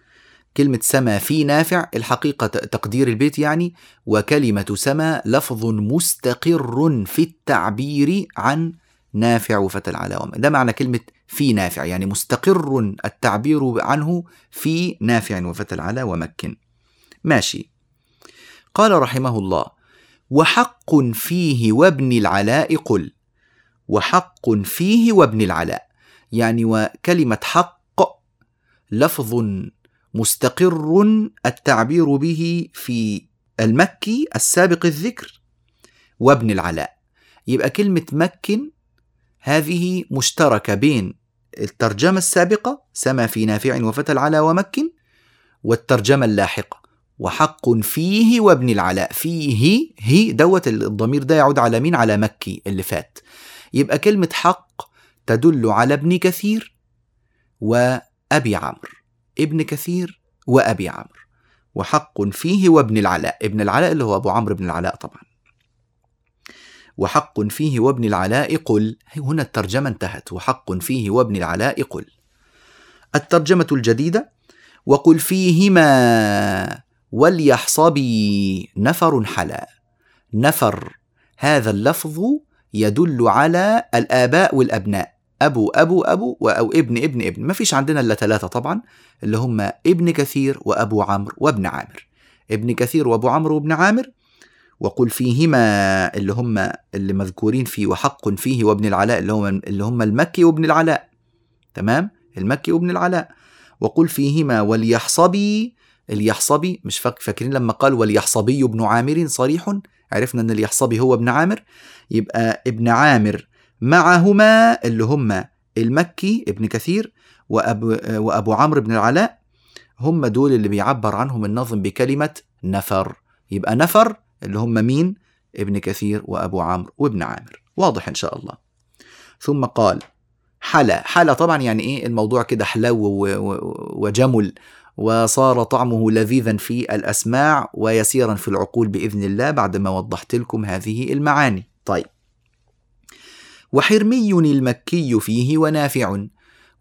كلمة سما في نافع الحقيقة تقدير البيت يعني وكلمة سما لفظ مستقر في التعبير عن نافع وفتى العلا ومك ده معنى كلمة في نافع يعني مستقر التعبير عنه في نافع وفتى العلا ومكن. ماشي. قال رحمه الله وحق فيه وابن العلاء قل. وحق فيه وابن العلاء يعني وكلمة حق لفظ مستقر التعبير به في المكي السابق الذكر وابن العلاء. يبقى كلمة مكن هذه مشتركة بين الترجمة السابقة سما في نافع وفتى العلا ومكن والترجمة اللاحقة. وحق فيه وابن العلاء. فيه هي دوت الضمير ده يعود على مين؟ على مكي اللي فات. يبقى كلمة حق تدل على ابن كثير وأبي عمرو. ابن كثير وأبي عمرو وحق فيه وابن العلاء ابن العلاء اللي هو أبو عمرو بن العلاء طبعا. وحق فيه وابن العلاء قل هنا الترجمة انتهت وحق فيه وابن العلاء قل. الترجمة الجديدة وقل فيهما وليحصبي نفر حلا. نفر هذا اللفظ يدل على الآباء والأبناء. أبو أبو أبو أو ابن ابن ابن. ما فيش عندنا إلا ثلاثة طبعا اللي هم ابن كثير وأبو عمرو وابن عامر. ابن كثير وأبو عمرو وابن عامر وقل فيهما اللي هم اللي مذكورين في وحق فيه وابن العلاء اللي هم اللي هم المكي وابن العلاء. تمام؟ المكي وابن العلاء. وقل فيهما وليحصبي اليحصبي مش فاكرين لما قال وليحصبي ابن عامر صريح؟ عرفنا إن اليحصبي هو ابن عامر. يبقى ابن عامر معهما اللي هم المكي ابن كثير وأبو, وأبو عمرو بن العلاء هم دول اللي بيعبر عنهم النظم بكلمة نفر. يبقى نفر اللي هم مين؟ ابن كثير وأبو عمرو وابن عامر. واضح إن شاء الله. ثم قال حلا حلا طبعا يعني إيه؟ الموضوع كده حلو وجمل وصار طعمه لذيذا في الأسماع ويسيرا في العقول بإذن الله بعدما وضحت لكم هذه المعاني. طيب. وحرمي المكي فيه ونافع.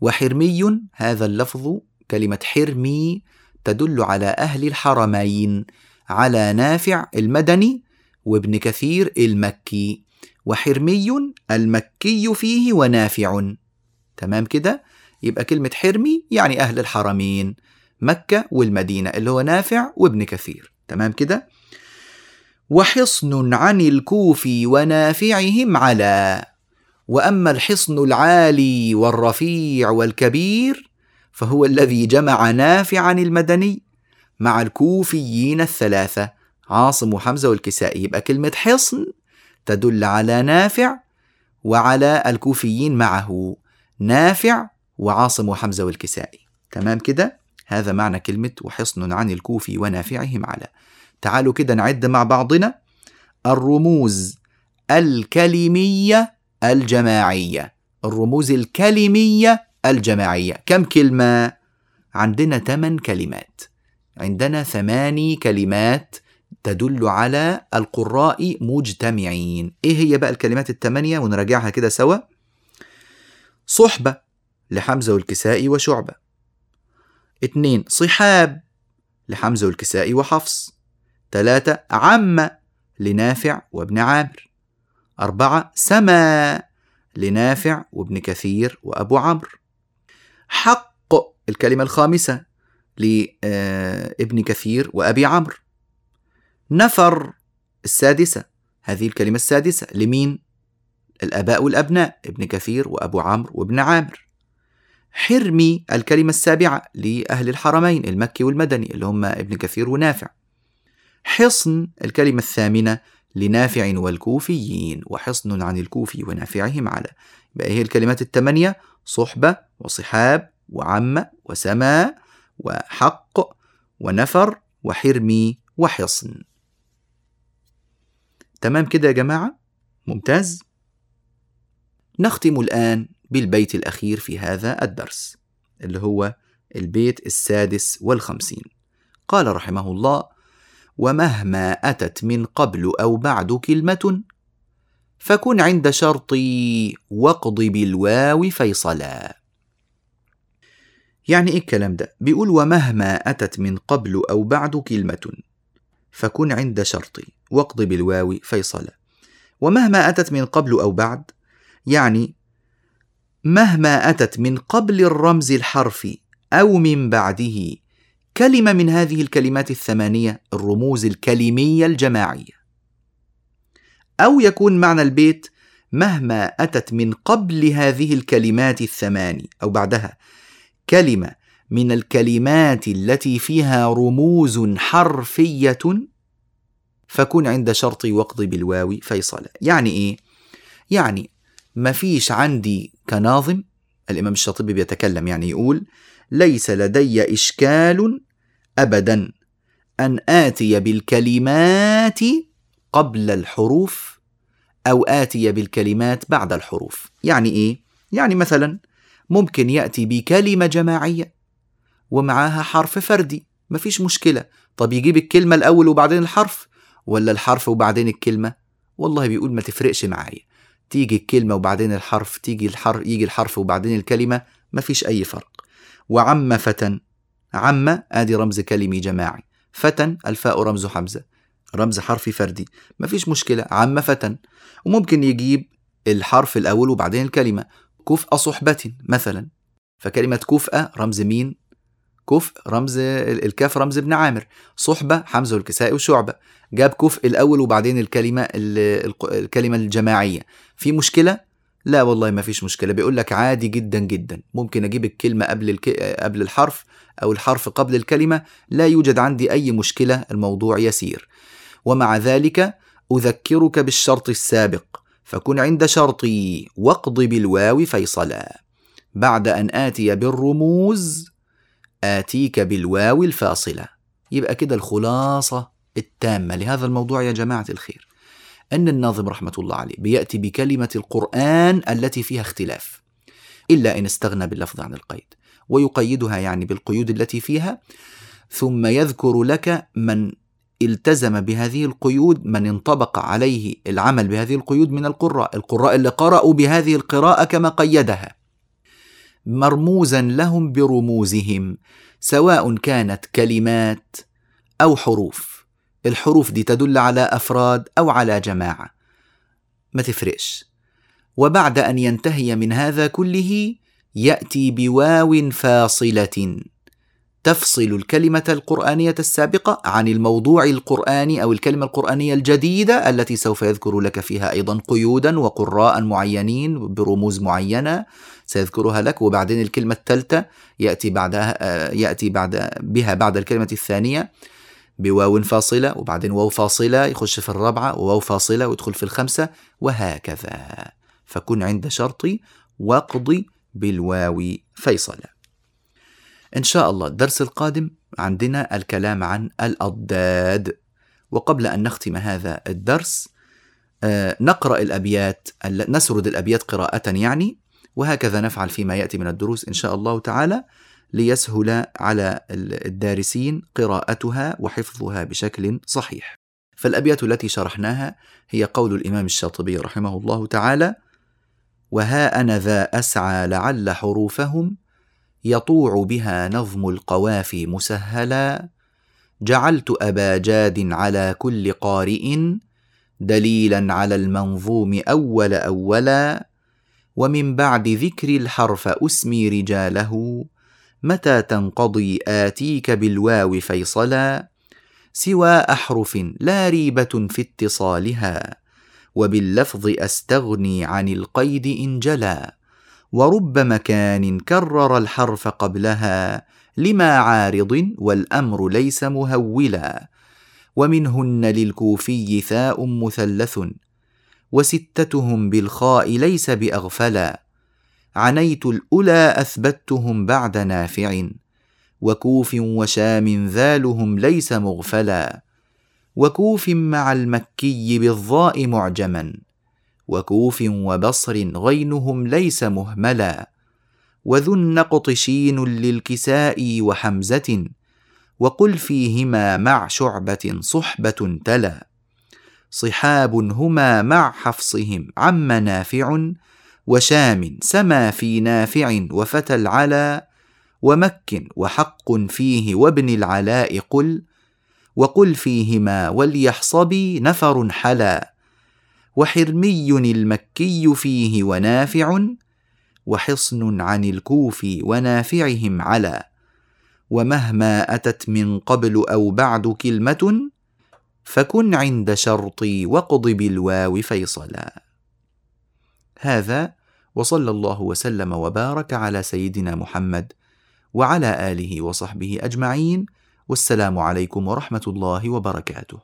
وحرمي هذا اللفظ كلمة حرمي تدل على أهل الحرمين على نافع المدني وابن كثير المكي. وحرمي المكي فيه ونافع. تمام كده؟ يبقى كلمة حرمي يعني أهل الحرمين مكة والمدينة اللي هو نافع وابن كثير. تمام كده؟ وحصن عن الكوفي ونافعهم على وأما الحصن العالي والرفيع والكبير فهو الذي جمع نافعا المدني مع الكوفيين الثلاثة. عاصم وحمزة والكسائي. يبقى كلمة حصن تدل على نافع وعلى الكوفيين معه. نافع وعاصم وحمزة والكسائي. تمام كده؟ هذا معنى كلمة وحصن عن الكوفي ونافعهم على. تعالوا كده نعد مع بعضنا. الرموز الكلمية الجماعية الرموز الكلمية الجماعية. كم كلمة؟ عندنا ثمان كلمات. عندنا ثماني كلمات تدل على القراء مجتمعين. إيه هي بقى الكلمات الثمانية؟ ونراجعها كده سوا. صحبة لحمزة والكسائي وشعبة. اتنين صحاب لحمزة والكسائي وحفص. ثلاثة عم لنافع وابن عامر. أربعة سما. لنافع وابن كثير وأبو عمرو. حق الكلمة الخامسة لابن كثير وأبي عمرو. نفر السادسة هذه الكلمة السادسة. لمين؟ الآباء والأبناء ابن كثير وأبو عمرو وابن عامر. حرمي الكلمة السابعة لأهل الحرمين المكي والمدني اللي هم ابن كثير ونافع. حصن الكلمة الثامنة لنافع والكوفيين وحصن عن الكوفي ونافعهم على. بقى هي الكلمات الثمانية صحبة وصحاب وعم وسما وحق ونفر وحرمي وحصن. تمام كده يا جماعة؟ ممتاز؟ نختم الآن بالبيت الأخير في هذا الدرس اللي هو البيت السادس والخمسين. قال رحمه الله ومهما أتت من قبل أو بعد كلمة فكن عند شرطي واقض بالواو فيصلا. يعني إيه الكلام ده؟ بيقول ومهما أتت من قبل أو بعد كلمة. فكن عند شرطي واقض بالواو فيصلا. ومهما أتت من قبل أو بعد يعني مهما أتت من قبل الرمز الحرفي أو من بعده كلمة من هذه الكلمات الثمانية الرموز الكلمية الجماعية. أو يكون معنى البيت مهما أتت من قبل هذه الكلمات الثماني أو بعدها. كلمة من الكلمات التي فيها رموز حرفية فكن عند شرط وقض بالواو فيصلا يعني إيه؟ يعني ما فيش عندي كناظم الإمام الشاطبي بيتكلم يعني يقول ليس لدي إشكال أبدا. أن آتي بالكلمات قبل الحروف أو آتي بالكلمات بعد الحروف. يعني إيه؟ يعني مثلا ممكن يأتي بكلمة جماعية ومعاها حرف فردي. مفيش مشكلة. طب يجيب الكلمة الأول وبعدين الحرف؟ ولا الحرف وبعدين الكلمة؟ والله بيقول ما تفرقش معايا. تيجي الكلمة وبعدين الحرف تيجي الحرف يجي الحرف وبعدين الكلمة. مفيش أي فرق. وعم فتى عم آدي رمز كلمي جماعي. فتى الفاء رمز حمزة. رمز حرفي فردي. مفيش مشكلة عم فتى وممكن يجيب الحرف الأول وبعدين الكلمة. كفء صحبة مثلا. فكلمة كفء رمز مين كفء رمز الكاف رمز ابن عامر. صحبة حمزة والكسائي وشعبة. جاب كفء الأول وبعدين الكلمة الكلمة الجماعية. في مشكلة؟ لا والله ما فيش مشكلة. بيقول لك عادي جدا جدا. ممكن أجيب الكلمة قبل الك... قبل الحرف أو الحرف قبل الكلمة. لا يوجد عندي أي مشكلة الموضوع يسير. ومع ذلك أذكرك بالشرط السابق. فكن عند شرطي واقض بالواو فيصلا. بعد أن آتي بالرموز آتيك بالواو الفاصلة. يبقى كده الخلاصة التامة. لهذا الموضوع يا جماعة الخير. أن الناظم رحمة الله عليه بيأتي بكلمة القرآن التي فيها اختلاف إلا إن استغنى باللفظ عن القيد ويقيدها يعني بالقيود التي فيها ثم يذكر لك من التزم بهذه القيود من انطبق عليه العمل بهذه القيود من القراء القراء اللي قرأوا بهذه القراءة كما قيدها. مرموزا لهم برموزهم سواء كانت كلمات أو حروف. الحروف دي تدل على أفراد أو على جماعة. ما تفرقش. وبعد أن ينتهي من هذا كله يأتي بواو فاصلة. تفصل الكلمة القرآنية السابقة عن الموضوع القرآني أو الكلمة القرآنية الجديدة التي سوف يذكر لك فيها أيضا قيودا وقراء معينين برموز معينة سيذكرها لك. وبعدين الكلمة الثالثة يأتي بعدها يأتي بعد بها بعد الكلمة الثانية. بواو فاصلة وبعدين واو فاصلة يخش في الرابعة وواو فاصلة ويدخل في الخمسة وهكذا. فكن عند شرطي واقضي بالواو فيصلا إن شاء الله الدرس القادم عندنا الكلام عن الأضداد. وقبل أن نختم هذا الدرس آه، نقرأ الأبيات نسرد الأبيات قراءة يعني وهكذا نفعل فيما يأتي من الدروس إن شاء الله تعالى. ليسهل على الدارسين قراءتها وحفظها بشكل صحيح. فالأبيات التي شرحناها هي قول الإمام الشاطبي رحمه الله تعالى وها أنا ذا أسعى لعل حروفهم يطوع بها نظم القوافي مسهلا. جعلت أبا جاد على كل قارئ دليلا على المنظوم أول أولا. ومن بعد ذكر الحرف أسمي رجاله متى تنقضي آتيك بالواو فيصلا؟ سوى أحرف لا ريبة في اتصالها وباللفظ أستغني عن القيد إن جلا. ورب مكان كرر الحرف قبلها لما عارض والأمر ليس مهولا. ومنهن للكوفي ثاء مثلث وستتهم بالخاء ليس بأغفلا. عنيت الأولى أثبتهم بعد نافع وكوف وشام ذالهم ليس مغفلا وكوف مع المكي بالضاء معجما وكوف وبصر غينهم ليس مهملا وذو النقط شين للكساء وحمزة وقل فيهما مع شعبة صحبة تلا صحاب هما مع حفصهم عم نافع وشام سما في نافع وفتى العلا ومك وحق فيه وابن العلاء قل وقل فيهما وليحصبي نفر حلا وحرمي المكي فيه ونافع وحصن عن الكوف ونافعهم على ومهما أتت من قبل أو بعد كلمة فكن عند شرطي وقض بالواو فيصلا هذا وصلى الله وسلم وبارك على سيدنا محمد وعلى آله وصحبه أجمعين والسلام عليكم ورحمة الله وبركاته.